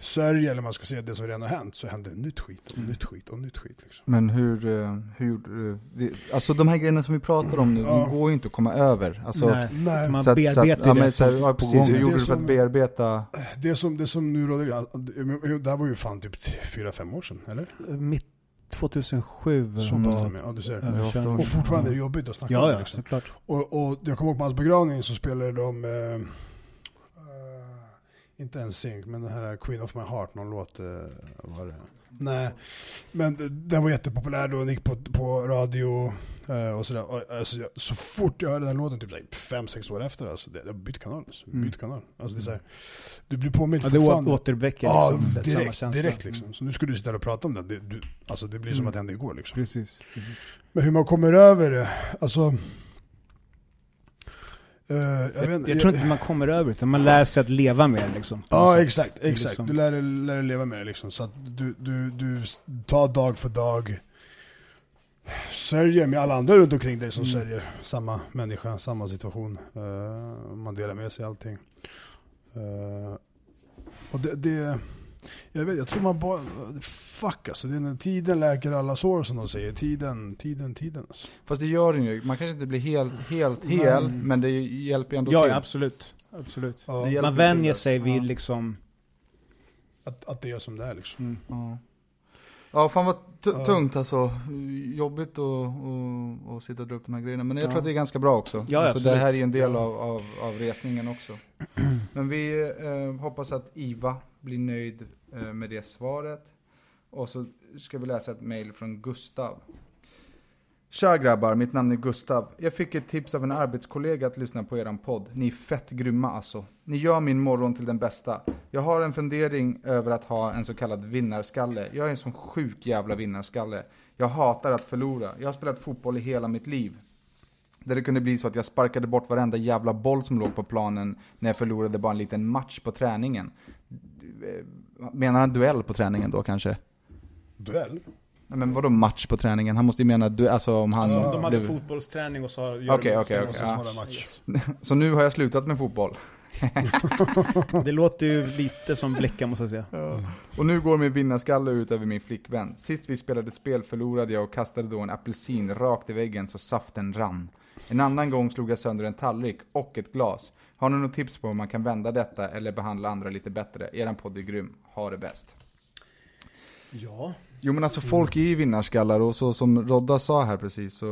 C: sörjer, eller man ska säga det som redan har hänt, så händer nytt skit och
B: Mm.
C: nytt skit och nytt skit. Liksom.
A: Men hur, eh, hur gjorde du? det- Alltså de här grejerna som vi pratar om nu,
C: Ja.
A: de går ju inte att komma över. Alltså,
B: Nej,
C: Nej,
B: man
A: så att- så att-
B: bearbetar
A: ja,
B: det
A: men så här,
B: på-
A: ja, precis. Hur gjorde
C: Det
A: du för att
C: som-
A: bearbeta?
C: det, som, det som nu råder, det här var ju fan typ fyra fem år sedan, eller?
B: Mitt 2007
C: Så
B: var-
C: ja du ser. Och fortfarande är det jobbigt att snacka om
B: Ja,
C: det.
B: ja,
C: Liksom.
B: såklart.
C: Och, och jag kommer ihåg på hans begravning så spelade de, eh, eh, inte en synk, men den här Queen of My Heart, någon låt eh, var det. Nej, men den var jättepopulär då, den gick på, på radio eh, och sådär. Och, alltså, jag, så fort jag hörde den låten, typ så här, fem, sex år efter, alltså, det, jag har bytt kanal. Alltså,
B: Mm.
C: bytt kanal. Alltså, det är så här, du blir påmind
B: Ja, det
C: fortfarande.
B: återväcker
C: Ja,
B: liksom samma
C: direkt,
B: känsla.
C: direkt liksom. Så nu skulle du sitta och prata om det. Det, du, alltså, det blir som
B: Mm.
C: att det hände igår liksom.
B: Precis.
C: Men hur man kommer över det, alltså... eh, jag,
B: Jag,
C: vet
B: jag tror inte man kommer över utan man lär sig att leva med det liksom.
C: Ja
B: sätt.
C: exakt, exakt.
B: liksom-
C: Du lär lär dig leva med det liksom. Så att du, du, du tar dag för dag, sörjer med alla andra runt omkring dig som
B: Mm.
C: sörjer samma människa, samma situation. Eh, man delar med sig allting. Eh, och det, det jag, vet, jag tror man bara, fuck alltså. Det är när tiden läker alla sår som de säger. Tiden, tiden, tiden alltså.
A: Fast det gör den ju. Man kanske inte blir helt, helt hel, men det hjälper ju ändå
B: Ja,
A: till.
B: ja, absolut. absolut.
C: Ja,
B: Man vänjer sig vid
A: Ja.
B: liksom...
C: att, att det är som det är liksom.
B: Mm.
A: Ja. Ja, fan vad
C: Ja.
A: tungt alltså. Jobbigt att och, och sitta och dra upp de här grejerna. Men jag
B: Ja.
A: tror att det är ganska bra också.
B: Ja,
A: alltså, det här är ju en del av, av, av resningen också. *clears throat* Men vi eh, hoppas att Iva blir nöjd eh, med det svaret. Och så ska vi läsa ett mail från Gustav. Tja grabbar, mitt namn är Gustav. Jag fick ett tips av en arbetskollega att lyssna på eran podd. Ni är fett grymma alltså. Ni gör min morgon till den bästa. Jag har en fundering över att ha en så kallad vinnarskalle. Jag är en sån sjuk jävla vinnarskalle. Jag hatar att förlora. Jag har spelat fotboll i hela mitt liv. Där det kunde bli så att jag sparkade bort varenda jävla boll som låg på planen när jag förlorade bara en liten match på träningen. Eh, Menar han duell på träningen då kanske?
C: Duell?
A: Nej, Men vadå match på träningen? Han måste ju mena du, alltså om han...
B: Alltså, de hade
A: blev-
B: fotbollsträning och sa...
A: Okej, okej, okej.
C: Och så
A: ja.
C: match. *laughs*
A: Så nu har jag slutat med fotboll. *laughs*
B: Det låter ju lite som Blecka måste jag säga.
A: Och nu går min vinnarskalle ut över min flickvän. Sist vi spelade spel förlorade jag och kastade då en apelsin rakt i väggen så saften rann. En annan gång slog jag sönder en tallrik och ett glas. Har ni något tips på hur man kan vända detta eller behandla andra lite bättre? Eran podd är grym. Ha det bäst.
B: Ja.
A: Jo men alltså folk är ju vinnarskallar och så som Rodda sa här precis, så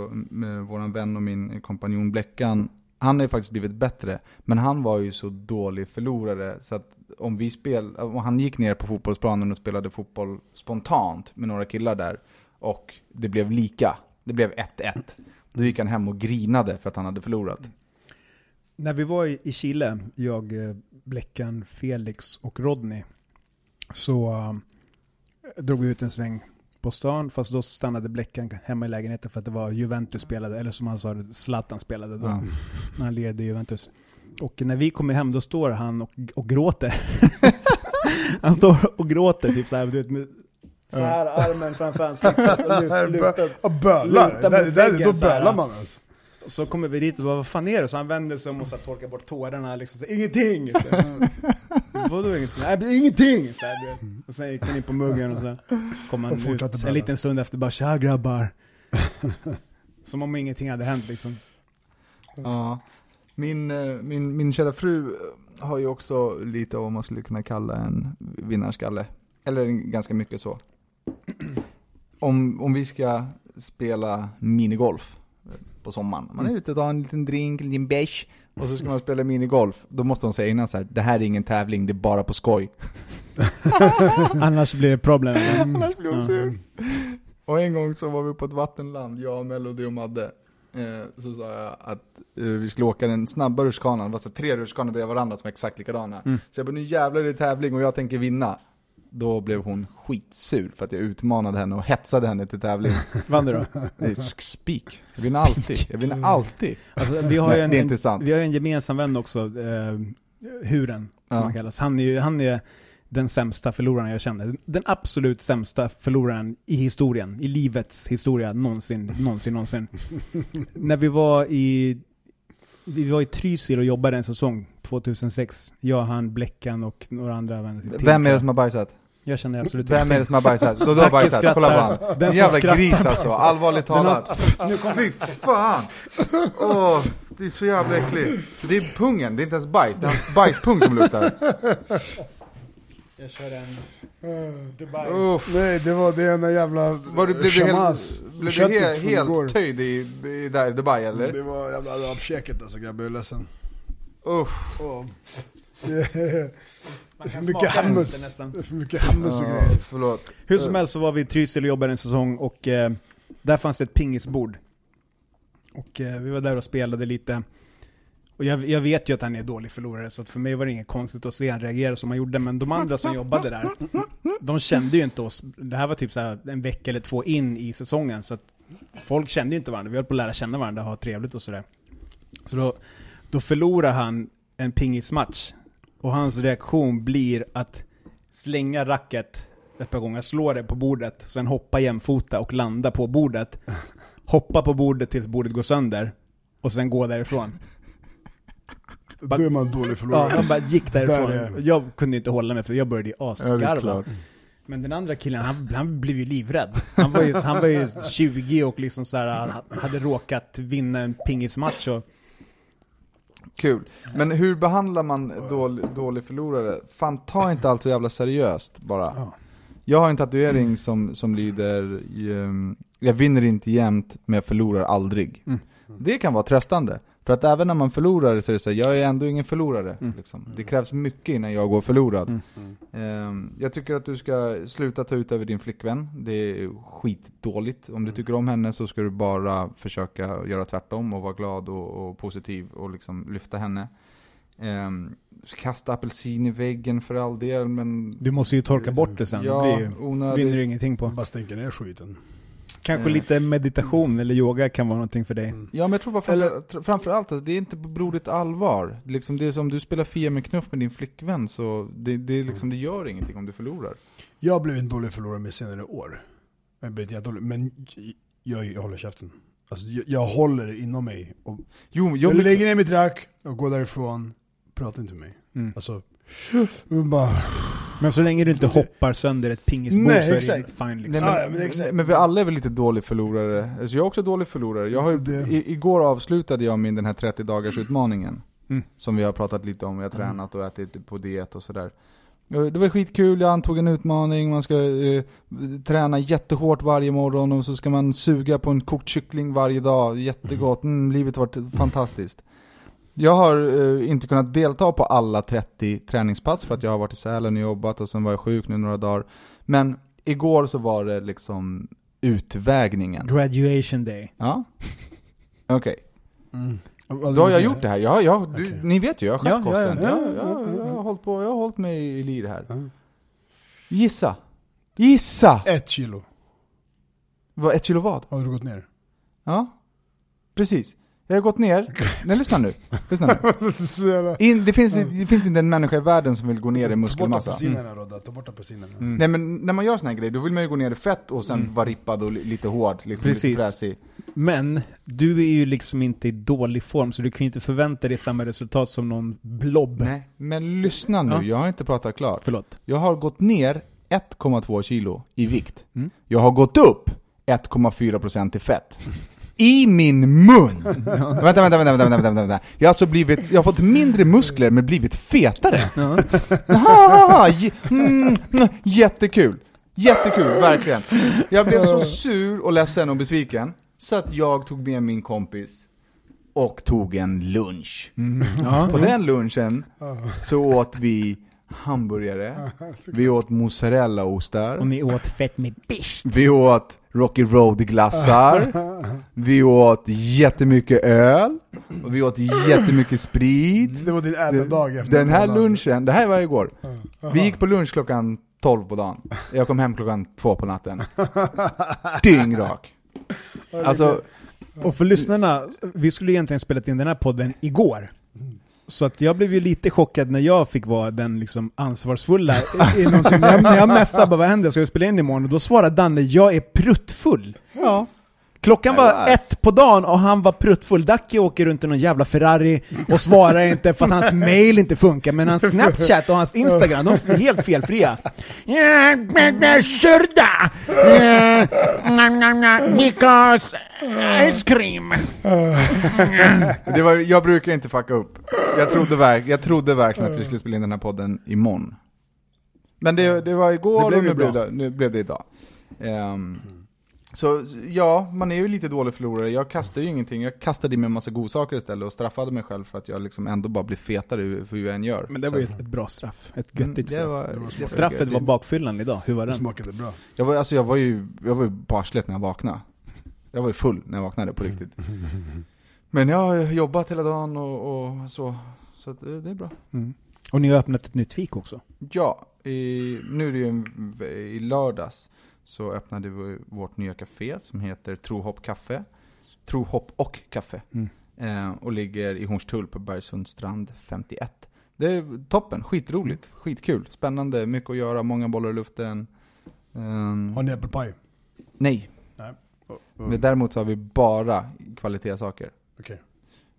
A: våran vän och min kompanjon Bleckan, han har ju faktiskt blivit bättre. Men han var ju så dålig förlorare så att om vi spel, om han gick ner på fotbollsplanen och spelade fotboll spontant med några killar där och det blev lika, det blev 1-1. Då gick han hem och grinade för att han hade förlorat.
B: När vi var i Chile, jag, eh, Bleckan, Felix och Rodney, så eh, drog vi ut en sväng på stan, fast då stannade Bleckan hemma i lägenheten för att det var Juventus spelade, eller som han sa, Zlatan spelade då,
A: Ja.
B: när han lirade Juventus. Och när vi kommer hem, då står han och, och gråter. *laughs* han står och gråter, typ såhär, du vet, med så här armen framför ansiktet och *laughs* lut- lutar.
C: Bölar.
B: lutar
C: Det,
B: mot väggen
C: då bölar man alltså.
B: Och så kommer vi dit och bara, vad fan är det? Så han vänder sig om och så här torkar bort tårarna liksom, så, ingenting! Så, *laughs* Vadå ingenting? Nej, ingenting! Så här, och sen gick han in på muggen och så kom han ut en liten stund efter bara, tja grabbar! *laughs* Som om ingenting hade hänt liksom.
A: Ja. Min, eh, min, min kära fru har ju också lite av vad man skulle kunna kalla en vinnarskalle. Eller ganska mycket så. *clears throat* Om, om vi ska spela minigolf på sommaren. Man är ute och tar en liten drink, en liten bärs. Och så ska man spela minigolf. Då måste de säga innan så här, det här är ingen tävling, det är bara på skoj. *laughs*
B: Annars blir det problem. *laughs*
A: Annars blir hon sur. Och en gång så var vi på ett vattenland, jag, Melody och Madde. Eh, så sa jag att eh, vi skulle åka den snabba rutschkanan, det var så tre rutschkanor bredvid varandra som var exakt likadana. Så jag bara, nu jävlar är det tävling och jag tänker vinna. Då blev hon skitsur för att jag utmanade henne och hetsade henne till tävling. *laughs*
B: Vann du då?
A: Sk- Spik. Jag vinner alltid. Jag vinner alltid.
B: Alltså, vi har ju
A: Nej,
B: en,
A: det är inte sant.
B: Vi har en gemensam vän också, eh, Huren, som
A: Ja.
B: han kallas. Han är ju, han är den sämsta förloraren jag känner. Den absolut sämsta förloraren i historien, i livets historia, någonsin, någonsin, någonsin. *laughs* När vi var i, vi var i Trysil och jobbade en säsong, 2006. Jag, han, Bleckan och några andra vänner.
A: Vem är det som har bajsat?
B: Jag känner absolut
A: Vem är det som har bajsat? Då du har bajsat, kolla på han.
B: Den
A: jävla
B: skrattar
A: gris alltså, allvarligt talat. Fy fan! Åh, det är så jävla äckligt. Det är pungen, det är inte ens bajs, det är hans bajspung som luktar.
B: Jag kör en Dubai.
A: Uff.
C: Nej, det var det ena jävla
A: Var du, blev du
C: shamas.
A: helt, blev du helt, helt töjd i, i där Dubai eller?
C: Det var jävla arabkäket alltså grabbar, jag är ledsen.
A: Uff.
C: Åh.
B: Man kan
C: för mycket hummus.
B: nästan.
C: Det är för mycket hummus och grejer.
A: förlåt.
B: Hur som helst så var vi i Trysil och jobbade en säsong och eh, där fanns det ett pingisbord. Och eh, vi var där och spelade lite. Och jag, jag vet ju att han är dålig förlorare, så för mig var det inget konstigt att se han reagera som han gjorde. Men de andra som jobbade där, de kände ju inte oss. Det här var typ så här en vecka eller två in i säsongen, så att folk kände ju inte varandra. Vi höll på att lära känna varandra och ha trevligt och sådär. Så då, då förlorar han en pingismatch. Och hans reaktion blir att slänga racket ett par gånger, slå det på bordet, sen hoppa jämfota och landa på bordet. Hoppa på bordet tills bordet går sönder, och sen gå därifrån.
C: Då är man dålig
B: Ja,
C: förlorare.
B: han bara gick *laughs*
C: Där
B: därifrån.
C: är-
B: Jag kunde inte hålla mig för jag började
A: Ja,
B: asgarva. Men den andra killen, han, han blev ju livrädd. Han var ju, han var ju 20 och liksom så här, hade råkat vinna en pingismatch och
A: Kul. Men hur behandlar man dålig, dålig förlorare? Fan, ta inte allt så jävla seriöst bara.
B: Ja.
A: Jag har en tatuering som, som lyder ehm, Jag vinner inte jämt, men jag förlorar aldrig.
B: Mm.
A: Det kan vara tröstande. För att även när man förlorar så är det så här, jag är ändå ingen förlorare.
B: Mm.
A: Liksom. Det krävs mycket innan jag går förlorad.
B: Mm.
A: Ehm, jag tycker att du ska sluta ta ut över din flickvän. Det är skitdåligt. Om du tycker om henne så ska du bara försöka göra tvärtom och vara glad och, och positiv och liksom lyfta henne. Ehm, kasta apelsin i väggen för all del, men...
B: du måste ju torka bort det sen.
A: Ja,
B: det blir
A: onödigt.
B: vinner du ingenting på.
C: Bara stänker ner skiten.
B: Kanske
A: Mm.
B: lite meditation eller yoga kan vara någonting för dig.
A: Ja men jag tror bara framför, framförallt att det är inte på blodigt allvar. Liksom det är som du spelar Fia med knuff med din flickvän så det, det, är liksom, det gör ingenting om du förlorar.
C: Jag har blivit en dålig förlorare med senare år. Jag blivit jättedålig, men jag, jag håller käften. Alltså, jag, jag håller det inom mig. Och
A: Jo,
C: jag
A: jag,
C: lägger ner mitt rack och går därifrån prata inte med mig.
B: Mm.
C: Alltså, bara...
B: Men så länge du inte hoppar sönder ett pingisbord
C: Nej,
B: så är
C: exakt.
B: det fine liksom.
A: Nej, men,
C: ja, men exakt.
A: men vi alla är väl lite dålig förlorare. Alltså jag är också dålig förlorare. Jag har ju, i, igår avslutade jag min den här 30 dagars utmaningen.
B: Mm.
A: Som vi har pratat lite om. Jag har tränat och ätit på diet och sådär. Det var skitkul, jag antog en utmaning, man ska eh, träna jättehårt varje morgon och så ska man suga på en kokt kyckling varje dag, jättegott, mm, livet har varit fantastiskt. Jag har eh, inte kunnat delta på alla 30 träningspass för att jag har varit i Sälen och jobbat och sen var jag sjuk nu några dagar. Men igår så var det liksom utvägningen.
B: Graduation day.
A: Ja. *laughs* Okej.
C: Mm.
A: Då har jag gjort det här. Jag, jag, du. Ni vet ju, jag har skött
B: Ja, ja,
A: kosten.
B: ja,
A: Jag,
B: ja,
A: jag, jag, har hållit på, jag har hållit mig i lir här.
C: Ja.
A: Gissa! Gissa!
C: Ett kilo
A: Vad, ett kilo vad?
C: har du gått ner.
A: Ja. Precis. Jag har gått ner. Nej, lyssna nu. Lyssna nu. *laughs* In, det, finns, det finns inte en människa i världen som vill gå ner i
C: Ta bort
A: muskelmassa.
C: apelsinerna Rodda, ta bort apelsinerna.
A: Nej men när man gör såna här grejer, då vill man ju gå ner i fett och sen vara rippad och li- lite hård, liksom
B: Precis.
A: lite fräsig.
B: Men du är ju liksom inte i dålig form så du kan ju inte förvänta dig samma resultat som någon blob.
A: Nej, men lyssna nu,
B: Ja.
A: jag har inte pratat klart.
B: Förlåt.
A: Jag har gått ner 1,2 kilo i vikt.
B: Mm.
A: Jag har gått upp 1,4% i fett. I min mun! vänta, *laughs* vänta, vänta, vänta, vänta, vänta, vänta. Jag har alltså blivit, jag har fått mindre muskler men blivit fetare. Jaha, mm, mm, jättekul. Jättekul, verkligen. Jag blev så sur och ledsen och besviken, så att jag tog med min kompis och tog en lunch.
B: Ja.
A: På den lunchen så åt vi hamburgare, *laughs* vi åt mozzarellaostar,
B: Och ni åt fett med bish.
A: vi åt Rocky Road-glassar, *laughs* vi åt jättemycket öl, och vi åt jättemycket sprit.
C: Det var din ätardag efter
A: Den här lunchen, det här var igår. Vi gick på lunch klockan 12 på dagen. Jag kom hem klockan 2 på natten. Dyngrak. Alltså,
B: Och för lyssnarna, vi skulle egentligen spelat in den här podden igår. Så att jag blev ju lite chockad när jag fick vara den liksom ansvarsfulla i, i *laughs* någonting. När jag, när jag messade bara vad händer, ska vi spela in imorgon? Och då svarade Danne, jag är pruttfull.
A: ja.
B: Klockan var ett på dagen och han var pruttfull. Dacke åker runt i någon jävla Ferrari och svarar inte för att hans mail inte funkar, men hans Snapchat och hans Instagram, de är helt felfria. Surda! Because ice cream!
A: Det var, jag brukar inte fucka upp. Jag trodde, verk, jag trodde verkligen att vi skulle spela in den här podden imorgon. Men det, det var igår
C: Det
A: och
C: ju
A: nu blev det, nu blev det idag. Ehm, så ja, man är ju lite dålig förlorare. Jag kastade ju ingenting. Jag kastade i mig en massa godsaker istället och straffade mig själv för att jag liksom ändå bara blir fetare för hur jag än gör.
B: Men det var ju ett, ett bra straff. Ett
A: Mm,
B: göttigt
A: det
B: straff.
A: var,
C: Det var
A: det.
B: Straffet
A: gött.
B: var bakfyllan idag, hur var
C: Det
B: den?
C: smakade bra.
A: Jag var, alltså jag var ju, jag var ju på arslet när jag vaknade. Jag var ju full när jag vaknade på riktigt. *laughs* Men jag har jobbat hela dagen och, och så, så att det, det är bra.
B: Mm. Och ni har öppnat ett nytt fik också.
A: Ja, i, nu är det ju en, i lördags så öppnade vi vårt nya café som heter Trohopp Café. Trohopp och Café.
B: Mm.
A: Eh, och ligger i Hornstull på Bergsundstrand 51. Det är toppen, skitroligt, skitkul, spännande, mycket att göra, många bollar i luften. Ehm,
C: Har ni äppelpaj?
A: nej,
C: Nej.
A: men däremot så har vi bara kvalitetssaker.
C: Okej,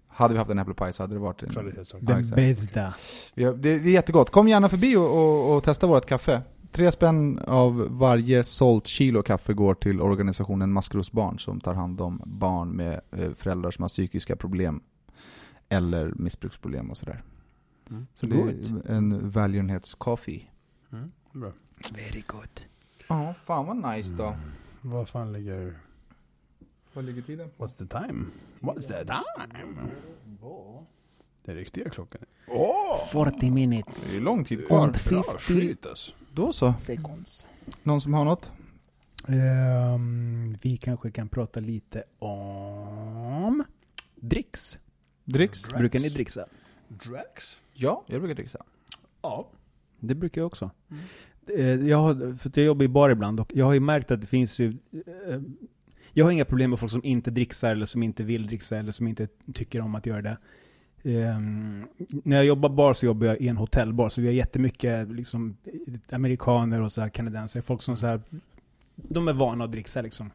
A: Hade vi haft en äppelpaj så hade det varit en
C: kvalitetssaker.
A: Ja,
B: Den bästa.
A: Det är jättegott. Kom gärna förbi och, och, och testa vårt kaffe. Tre spänn av varje sålt kilo kaffe går till organisationen Maskrosbarn som tar hand om barn med eh, föräldrar som har psykiska problem eller missbruksproblem och sådär.
C: Mm.
A: Så det är en välgörenhetskaffe.
C: Mm. Bra.
B: Very good.
A: Ja, fan vad nice då.
C: Vad fan ligger...
A: Vad ligger tiden på?
C: What's the time? What's the time? Det är riktiga klockan.
B: 40 minutes.
A: Det är lång tid kvar.
B: And 50
C: alltså.
A: Då så.
B: seconds.
A: Någon som har något?
B: Ehm, vi kanske kan prata lite om dricks.
A: Dricks?
B: Brukar ni dricksa?
C: Drax?
A: Ja, jag brukar dricksa.
C: Ja.
B: Det brukar jag också. Eh, Jag, har, för att jag jobbar i bar ibland och jag har ju märkt att det finns ju... eh, Jag har inga problem med folk som inte dricksar eller som inte vill dricksa eller som inte tycker om att göra det. Ehm, när jag jobbar bar så jobbar jag i en hotellbar så vi har jättemycket liksom, amerikaner och så här kanadensare. Folk som så här, de är vana att dricksa liksom.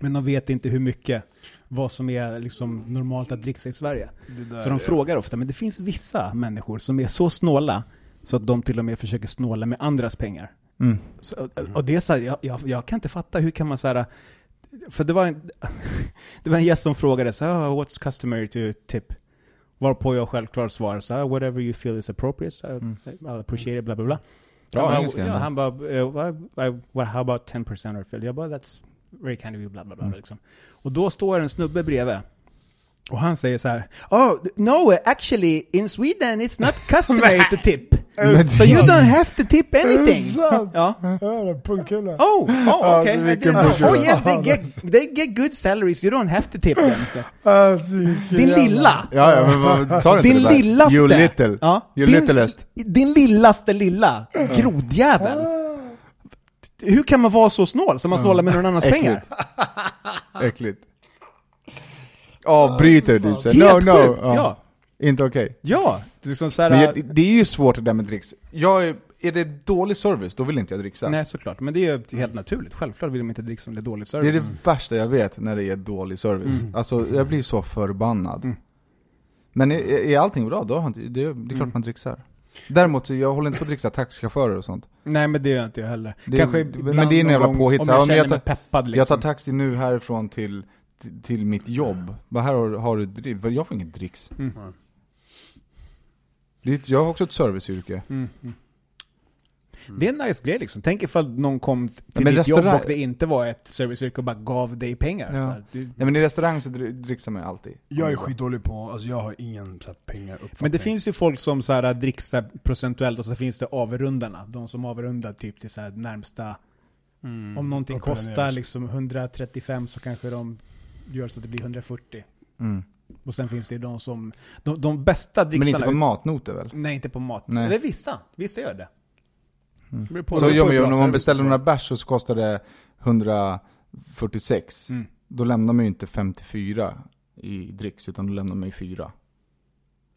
B: Men de vet inte hur mycket, vad som är liksom normalt att dricka i Sverige. Så de
C: är-
B: frågar ofta, men det finns vissa människor som är så snåla så att de till och med försöker snåla med andras pengar.
A: Mm.
B: Så, och det är så här, jag, jag, jag kan inte fatta, hur kan man så här, för det var en, *laughs* det var en gäst som frågade så här, oh, what's customary to tip? Varpå jag självklart svarade så här, whatever you feel is appropriate, so
A: Mm.
B: I'll appreciate it, bla bla bla.
A: Bra
B: han
A: engelska
B: ja, han bara, uh, what, uh, what, how about 10% or feel? Jag bara, that's very kind of you, bla bla bla.
A: Mm.
B: Liksom. Och då står en snubbe bredvid. Och han säger så här, Oh, no, actually in Sweden it's not *laughs* customary to tip. So you don't have to tip anything. Ja.
C: Ja, pungkula.
B: Oh, oh, okay.
C: pungkula.
B: Oh yes, they get, they get good salaries, you don't have to tip them. Så. *laughs*
C: Alltså,
B: Din lilla!
A: Ja, ja, men vad sa du
B: Din
A: inte
B: lillaste!
A: You little.
B: Ja,
A: You
B: din,
A: littlest.
B: Din lillaste lilla grodjävel. Hur kan man vara så snål som man snålar med någon annans pengar?
A: Äckligt. Avbryter typ såhär,
B: Helt
A: no no.
B: ja.
A: Inte okej.
B: Ja, liksom så här,
A: Men jag, det är ju svårt det där med dricks. Jag är, är det dålig service, då vill inte jag dricksa.
B: Nej såklart, men det är ju helt naturligt. Självklart vill de inte dricka som det är dålig
A: Det
B: service.
A: är det värsta jag vet när det är dålig service.
B: Mm.
A: Alltså jag blir så förbannad.
B: Mm.
A: Men är, är allting bra, då har det, det är klart
B: Mm.
A: man dricksar. Däremot, så jag håller inte på att dricksa taxichaufförer och sånt.
B: Nej men det gör inte jag heller.
A: Det-
B: Kanske
A: men det är en jävla påhitt,
B: Om jag
A: om
B: känner
A: jag
B: mig
A: tar-
B: peppad liksom.
A: Jag tar taxi nu härifrån till, till, till mitt jobb. Bara här har, har du drick, jag får inget dricks.
B: Mm.
A: Jag har också ett serviceyrke.
B: Mm. Mm. Det är en nice grej liksom. Tänk ifall någon kom till
A: men
B: ditt jobb
A: restaurang-
B: och det inte var ett serviceyrke och bara gav dig pengar.
A: Ja.
B: Det,
A: Nej men i restaurang så dri- dricksar man ju alltid.
C: Jag är skitdålig på, alltså jag har ingen så här, pengar
B: Men det finns ju folk som så här dricksar procentuellt och så finns det avrundarna. De som avrundar typ till så här närmsta
C: Mm.
B: Om någonting kostar liksom 135 så kanske de gör så att det blir 140.
A: Mm.
B: Och sen finns det ju de som, de, de bästa
A: Men
B: dricksarna...
A: inte på matnoter väl?
B: Nej, inte på mat.
A: Nej.
B: Eller vissa, vissa gör det.
A: Mm.
B: På-
A: Så gör man ju
B: bra
A: man beställer några
B: är.
A: bärs så kostar det 146.
B: Mm.
A: Då lämnar man ju inte 54 i dricks, utan då lämnar man ju 4.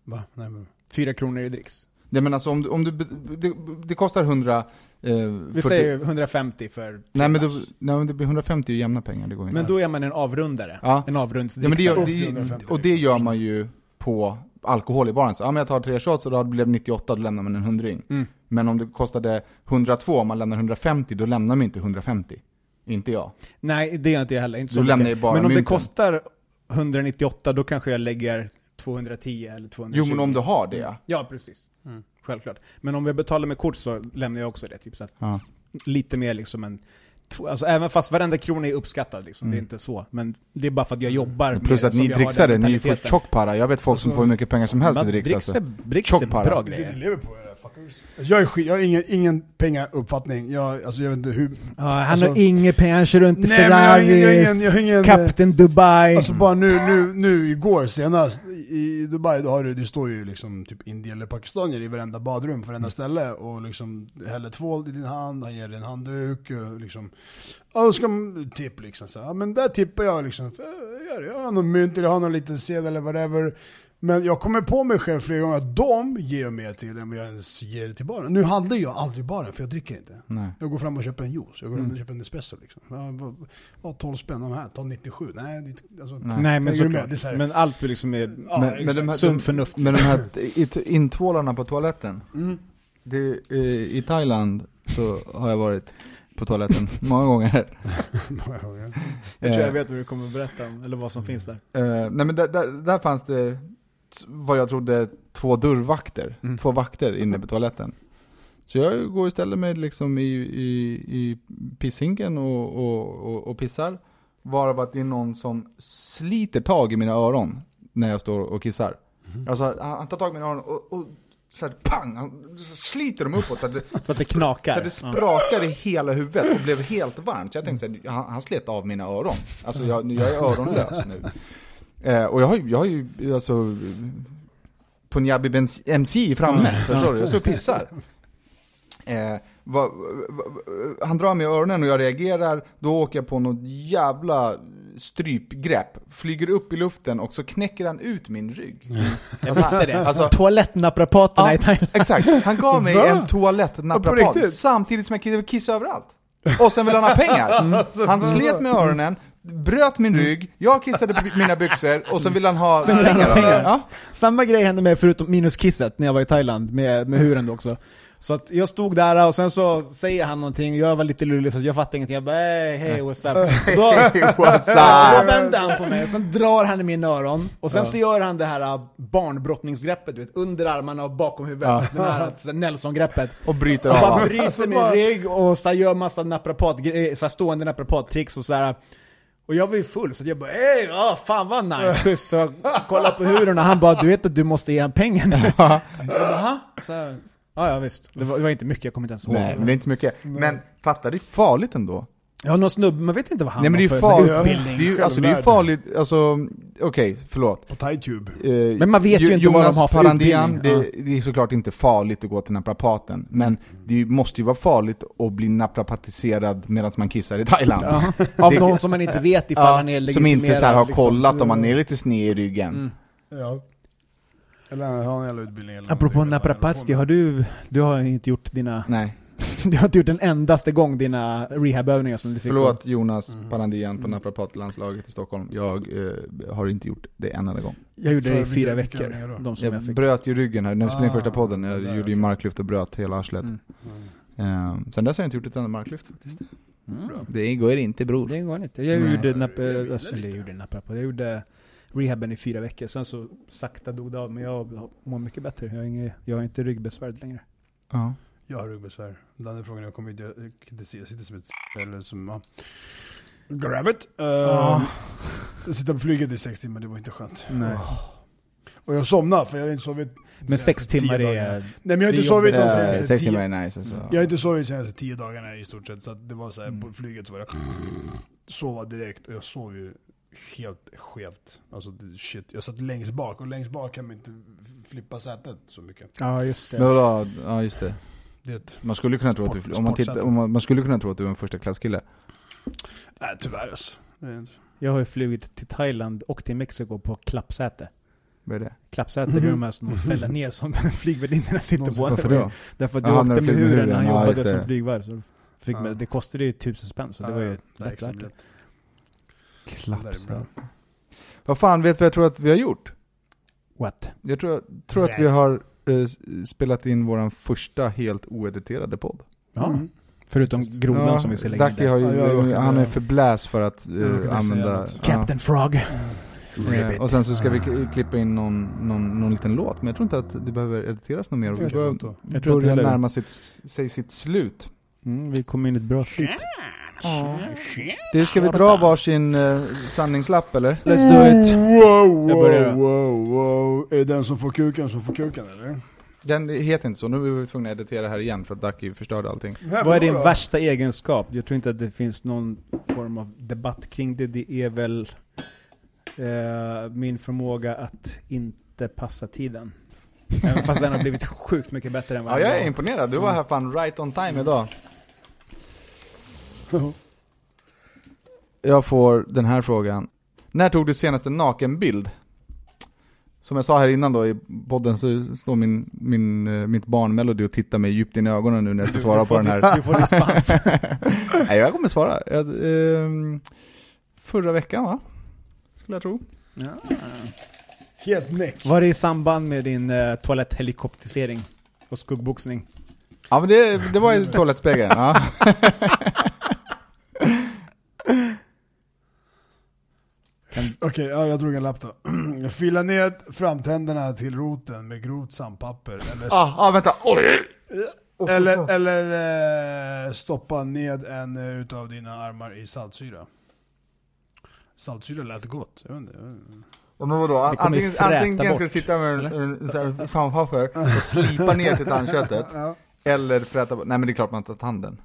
C: Va? Nej, men.
B: Fyra kronor i dricks.
A: Nej men alltså om du, om du det, det kostar 100... Eh,
B: Vi
A: 40
B: säger 150 för
A: Nej men, då, nej men det blir 150 är ju jämna pengar, det går inte.
B: Men då är man en avrundare.
A: Ja.
B: En
A: ja, men det,
B: avrundsdricksare.
A: det,
C: till 150
A: och det gör man ju på alkohol i baren. Så, ja men jag tar tre shots och då blev det 98, då lämnar man en hundring.
B: Mm.
A: Men om det kostade 102, om man lämnar 150, då lämnar man inte 150. Inte jag.
B: Nej, det gör inte jag heller. Inte så
A: Då lämnar jag bara
B: Men om det
A: mynten.
B: kostar 198, då kanske jag lägger 210 eller 220.
A: Jo men om du har det ja.
B: Ja, precis. Självklart. Men om jag betalar med kort så lämnar jag också det. Typ så att
A: ja.
B: lite mer liksom en... Alltså även fast varenda krona är uppskattad liksom, det är inte så. Men det är bara för att jag jobbar
A: Mm. Plus
B: med
A: att
B: det,
A: ni dricksare,
B: den
A: ni får tjockpara. Jag vet folk som får hur mycket pengar som helst i dricks alltså.
B: är, dricks är bra
C: Det är det
B: grejer.
C: ni lever på era fuckers. Jag, är skit, jag har ingen, ingen pengauppfattning. Jag, alltså jag vet inte hur...
B: Ja, han
C: Alltså-
B: har inga pengar, han kör runt i
C: Nej, men jag har ingen- jag har ingen- jag har ingen-
B: Kapten Dubai.
C: Alltså bara nu, nu, nu igår senast i Dubai, då har du, det står ju liksom typ indier eller pakistanier i varenda badrum, på varenda ställe och liksom häller tvål i din hand, han ger dig en handduk och liksom Ja, då ska man tipp liksom så. Ja, men där tippar jag liksom, för jag, gör det. jag har någon mynt eller jag har någon liten sedel eller whatever. Men jag kommer på mig själv flera gånger att de ger mer till än vad jag ens ger till baren. Nu handlar jag aldrig baren för jag dricker inte.
A: Nej.
C: Jag går fram och köper en juice, jag går fram och köper en espresso liksom. Ja, vad, 12 spänn de här, ta 97. Nej, det, alltså,
A: Nej.
B: Men
C: du med?
B: såklart.
C: Det är så här-
B: Men allt blir liksom är...
C: Ja,
A: de här,
B: Sunt förnuft.
A: Men de här intvålarna på toaletten.
C: Mm.
A: Det, eh, I Thailand så har jag varit på toaletten *laughs* många gånger. *laughs*
C: Många gånger.
B: Jag tror jag
A: Eh,
B: vet vad du kommer att berätta om, eller vad som finns där.
A: Eh, nej men där, där, där fanns det, vad jag trodde, två dörrvakter.
B: Mm.
A: Två vakter inne på toaletten. Så jag går och ställer mig liksom i, i, i pisshinken och, och, och, och pissar. Varav att det är någon som sliter tag i mina öron när jag står och kissar. Alltså han, tar tag i mina öron och, och så här, pang! Han sliter dem uppåt så att det, *laughs*
B: Så att det knakar.
A: så att det sprakar i hela huvudet och blev helt varmt. Så jag tänkte att han, han slet av mina öron. Alltså jag, jag är öronlös nu. Eh, och jag har ju, jag har ju alltså Punjabi MC framme, förstår du? Jag står och pissar. *laughs* Eh, va, va, va, han drar mig i öronen och jag reagerar, då åker jag på något jävla strypgrepp, flyger upp i luften och så knäcker han ut min rygg.
B: Jag visste det.
A: Alltså-
B: Toalettnaprapaterna
A: Ja,
B: i Thailand.
A: Exakt, han gav mig
C: Va?
A: en toalettnaprapat samtidigt som jag kissade kiss överallt. Och sen vill han ha pengar. *laughs* Han slet med öronen, bröt min rygg, jag kissade på mina byxor och så ville han ha
B: Sen vill han ha
A: pengar.
B: pengar.
A: Ja.
B: Samma grej hände med förutom minus kisset när jag var i Thailand med, med huren då också. Så att jag stod där och sen så säger han någonting, jag var lite lullig så jag fattade ingenting. Jag bara hey, hey what's up? *laughs* Då,
A: what's *laughs*
B: då vände han på mig, sen drar han i mina öron, och sen så gör han det här äh, barnbrottningsgreppet, du vet, under armarna och bakom huvudet.
A: Ja.
B: Det här här Nelson-greppet.
A: Och bryter
B: Och
A: av
B: bara
A: honom.
B: bryter min rygg och så gör massa naprapat, så här stående naprapattricks och så här. Och jag var ju full, så jag bara ey, ah, fan vad nice, schysst. *laughs* Så jag kollade på och han bara du vet att du måste ge han pengar nu. Jag bara, "Ha?" så här, Ja, ja visst. Det var, det var inte mycket, jag kommer inte ens ihåg.
A: Nej, men det är inte mycket. Men fatta, det är farligt ändå.
B: Ja, någon snubbe, man vet inte vad han
A: Nej men det är
B: har
A: ju
B: för
A: farligt,
B: sån
A: det är
B: utbildning.
A: ju, alltså det är ju farligt, alltså, okej, förlåt.
C: På ThaiTube.
A: Eh,
B: Men man vet ju inte vad de har för
A: Parandian,
B: utbildning.
A: det, det är såklart inte farligt att gå till naprapaten, men det måste ju vara farligt att bli naprapatiserad medan man kissar i Thailand. *laughs*
B: Av de som man inte vet ifall
A: Ja,
B: han är
A: som inte så här har
B: liksom.
A: kollat om man är lite sned i ryggen.
C: Ja. Eller han har en jävla utbildning. Eller
B: Apropå
C: någonting, eller vad han
B: har du, du har inte gjort dina,
A: Nej. *laughs*
B: du har inte gjort en endaste gång dina rehabövningar som du fick
A: Förlåt Jonas Parandian på naprapatlandslaget i Stockholm, jag eh, har inte gjort det en enda gång.
B: Jag gjorde det i
C: För
B: fyra veckor, de som jag,
A: Jag
B: fick.
A: bröt ju ryggen här, när vi spelade
C: Ah,
A: första podden, jag
C: där,
A: gjorde ju marklyft och bröt hela arslet.
B: Mm.
A: Eh, sen dess har jag inte gjort ett enda marklyft faktiskt.
B: Mm.
A: Det går inte bror.
B: Det går inte. Jag
A: Nej.
B: gjorde, nap, alltså, eller jag gjorde naprapat, jag gjorde rehaben i fyra veckor, sen så sakta dog det av, men jag mår mycket bättre. Jag har, inget, jag har inte ryggbesvär längre.
A: Ja.
C: Jag har ryggbesvär. Den andra frågan, jag kommer inte, jag kan inte se, jag sitter som ett eller som, ja. Grab it! Uh, Sitta på flyget i sex timmar, det var inte skönt.
B: Nej.
C: Och jag somnade, för jag har inte sovit
B: Men sex timmar är...
C: Nej men jag har inte sovit de senaste
A: Eh, Sex
C: tio...
A: timmar är nice alltså.
C: Jag har inte sovit de senaste tio dagarna i stort sett, så att det var så här,
B: Mm.
C: på flyget så var jag sova direkt, och jag sov ju helt skevt. Alltså shit, jag satt längst bak, och längst bak kan man inte flippa sätet så mycket.
B: Ja, just det.
A: Ja just det.
C: Det,
A: Man skulle kunna tro att
C: Sport-
A: du, om man, tittar, om man, man skulle kunna tro att du är en första klasskille.
C: nej tyvärr alltså.
B: Jag har ju flugit till Thailand och till Mexiko på klappsäte.
A: Vad är det?
B: Klappsäte, det är de här som de fäller ner som *laughs* flygvärdinnorna sitter på.
A: Varför då?
B: Därför att
A: när
B: åkte
A: du
B: med huren när han
A: ja,
B: jobbade som flygvärd. Så fick
C: Ja.
B: med, det kostade ju tusen spänn, så det var ju
C: är
B: lätt värt det.
A: Klappsäte. Vad fan, vet du vad jag tror att vi har gjort?
B: What?
A: Jag tror, tror att vi har spelat in våran första helt oediterade podd.
B: Ja.
C: Mm.
B: Förutom grodan som vi in
A: Dacke
B: där.
A: har ju,
C: Ja, jag råkade-
A: han är för bläs för att eh,
C: säga
A: använda...
B: Captain Frog.
A: Eh, och sen så ska vi k- klippa in någon, någon, någon liten låt, men jag tror inte att det behöver editeras något mer. Och vi börjar, närma sitt, sig sitt slut.
B: Mm, vi kom in i ett bra slut.
A: Det ska vi dra varsin eh, sanningslapp eller?
B: Let's do it.
C: Wow,
B: Jag börjar.
C: wow, wow, wow. Är det den som får kuken som får kuken eller?
A: Den heter inte så, nu är vi tvungna att editera här igen för att Ducky förstörde allting.
B: Vad är din värsta egenskap? Jag tror inte att det finns någon form av debatt kring det. Det är väl eh, min förmåga att inte passa tiden. Även fast den har blivit sjukt mycket bättre än vad
A: Ja, jag är imponerad. Du var här fan right on time idag. Jag får den här frågan. När tog du senaste nakenbild? Som jag sa här innan då i podden så står min, min, eh, mitt barn Melody och tittar mig djupt in i ögonen nu när jag ska svara på den här.
B: Du får dispens. *laughs*
A: Nej, jag kommer svara. Jag, ehm, förra veckan va? Skulle jag tro.
B: Ja.
C: Helt näck.
B: Var det i samband med din eh, toaletthelikopterisering och skuggboxning?
A: Ja men det, det var i toalettspegeln. Ja. *laughs*
C: Okej, ja, jag drog en lapp då. *clears throat* Fila ned framtänderna till roten med grovt sandpapper. Eller,
A: Ah, ah, vänta. Oj!
C: eller, eller eh, stoppa ned en eh, utav dina armar i saltsyra. Saltsyra lät gott. Jag vet inte, jag vet inte.
A: Ja, Men vadå? Antingen, antingen ska du
B: bort,
A: sitta med en, en, så här sandpapper och slipa ner till *laughs* tandköttet,
C: Ja.
A: eller fräta bort. Nej men det är klart man tar tanden.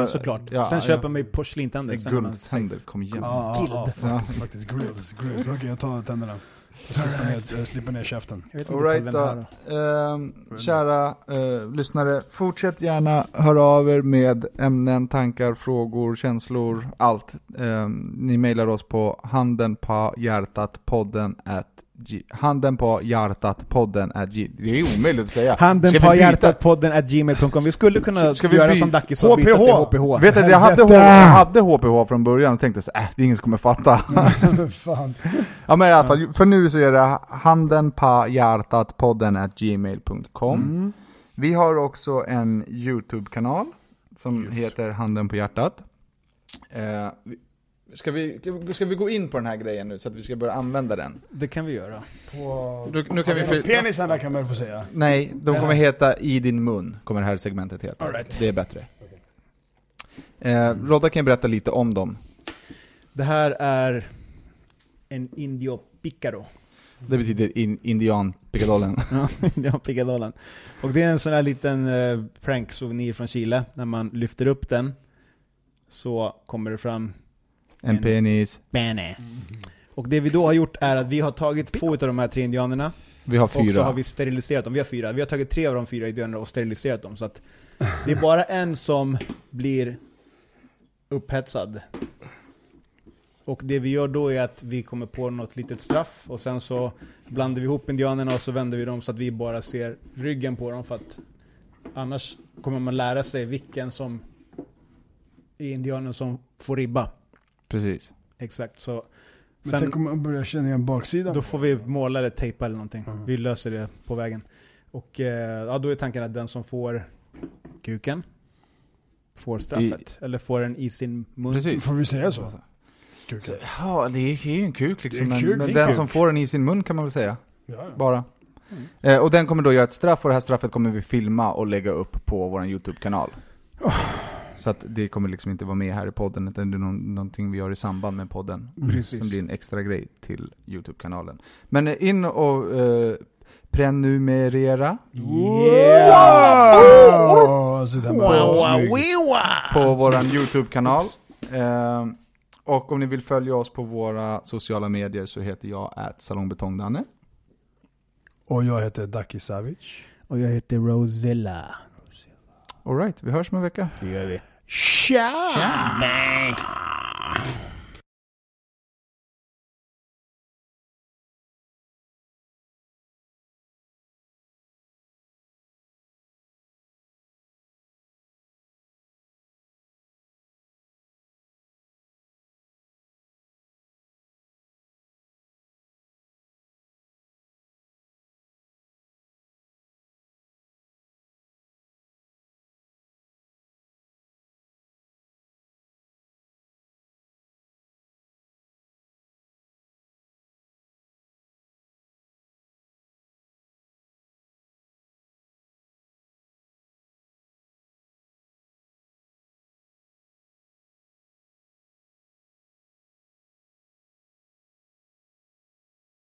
B: Ja, såklart.
A: Ja,
B: Sen
A: ja.
B: köper man ju porslintänder.
A: Guldtänder, kom igen.
C: Ja,
B: Guild.
C: ja, ja, faktiskt, faktiskt grills, grills. Okej, jag tar tänderna. Jag slipper ner, jag slipper ner käften.
B: Jag vet inte
A: All right
B: ifall den
A: då. Ehm, kära eh, lyssnare, fortsätt gärna höra av er med ämnen, tankar, frågor, känslor, allt. Ehm, ni mejlar oss på handen på hjärtat podden at handen på hjärtat-podden at G- Det är omöjligt att säga.
B: Handen
A: Ska
B: på hjärtat podden at gmail.com. Vi skulle kunna
A: Ska vi
B: göra som Dacke sa, byta till HPH.
A: Vet du, jag hade, jag hade HPH från början och tänkte så äh, det är ingen som kommer fatta. *laughs*
C: Fan. *laughs*
A: ja men i alla fall, för nu så är det handen på hjärtat-podden at gmail.com.
C: Mm.
A: Vi har också en YouTube-kanal som heter Handen på hjärtat. Eh, ska, vi, ska vi gå in på den här grejen nu så att vi ska börja använda den?
B: Det kan vi göra.
C: På...
A: Nu, nu kan vi för,
C: Penisarna kan man få säga.
A: Nej, de kommer heta I din mun, kommer det här segmentet heta.
C: All right.
A: Det är bättre. Eh, Rodda kan berätta lite om dem.
B: Det här är en Indio Picaro.
A: Det betyder in, indian-pickadollen. *laughs*
B: Ja, Indio Picadollen. Och det är en sån här liten eh, prank-souvenir från Chile. När man lyfter upp den så kommer det fram
A: En penis.
B: Bene. Och det vi då har gjort är att vi har tagit två av de här tre indianerna
A: Vi har
B: och så
A: fyra.
B: har vi steriliserat dem. Vi har fyra. Vi har tagit tre av de fyra indianerna och steriliserat dem. Så att det är bara en som blir upphetsad. Och det vi gör då är att vi kommer på något litet straff och sen så blandar vi ihop indianerna och så vänder vi dem så att vi bara ser ryggen på dem för att annars kommer man lära sig vilken som är indianen som får ribba.
A: Precis.
B: Exakt, så
C: Men
B: sen,
C: tänk om man börjar känna igen baksidan.
B: då får vi måla eller tejpa eller någonting.
C: Mm.
B: Vi löser det på vägen. Och eh, ja, då är tanken att den som får kuken får straffet. Eller får den i sin mun.
A: Precis.
C: Får vi säga så? Kuken.
A: Ja, det är ju en kuk liksom.
C: En
A: Men,
C: kuk,
A: men den
C: kuk.
A: som får den i sin mun kan man väl säga.
C: Ja, ja.
A: Bara. Eh, och den kommer då göra ett straff och det här straffet kommer vi filma och lägga upp på vår YouTube-kanal. Så att det kommer liksom inte vara med här i podden, utan det är någon, någonting vi gör i samband med podden.
B: Precis.
A: Som blir en extra grej till YouTube-kanalen. Men in och eh, prenumerera
C: Wow! Så där med smyg.
A: på våran YouTube-kanal. Eh, och om ni vill följa oss på våra sociala medier så heter jag at salongbetongdanne.
C: Och jag heter Daki Savic.
B: Och jag heter Rosella.
A: Alright, vi hörs om en vecka.
B: Det gör vi.
C: Tja!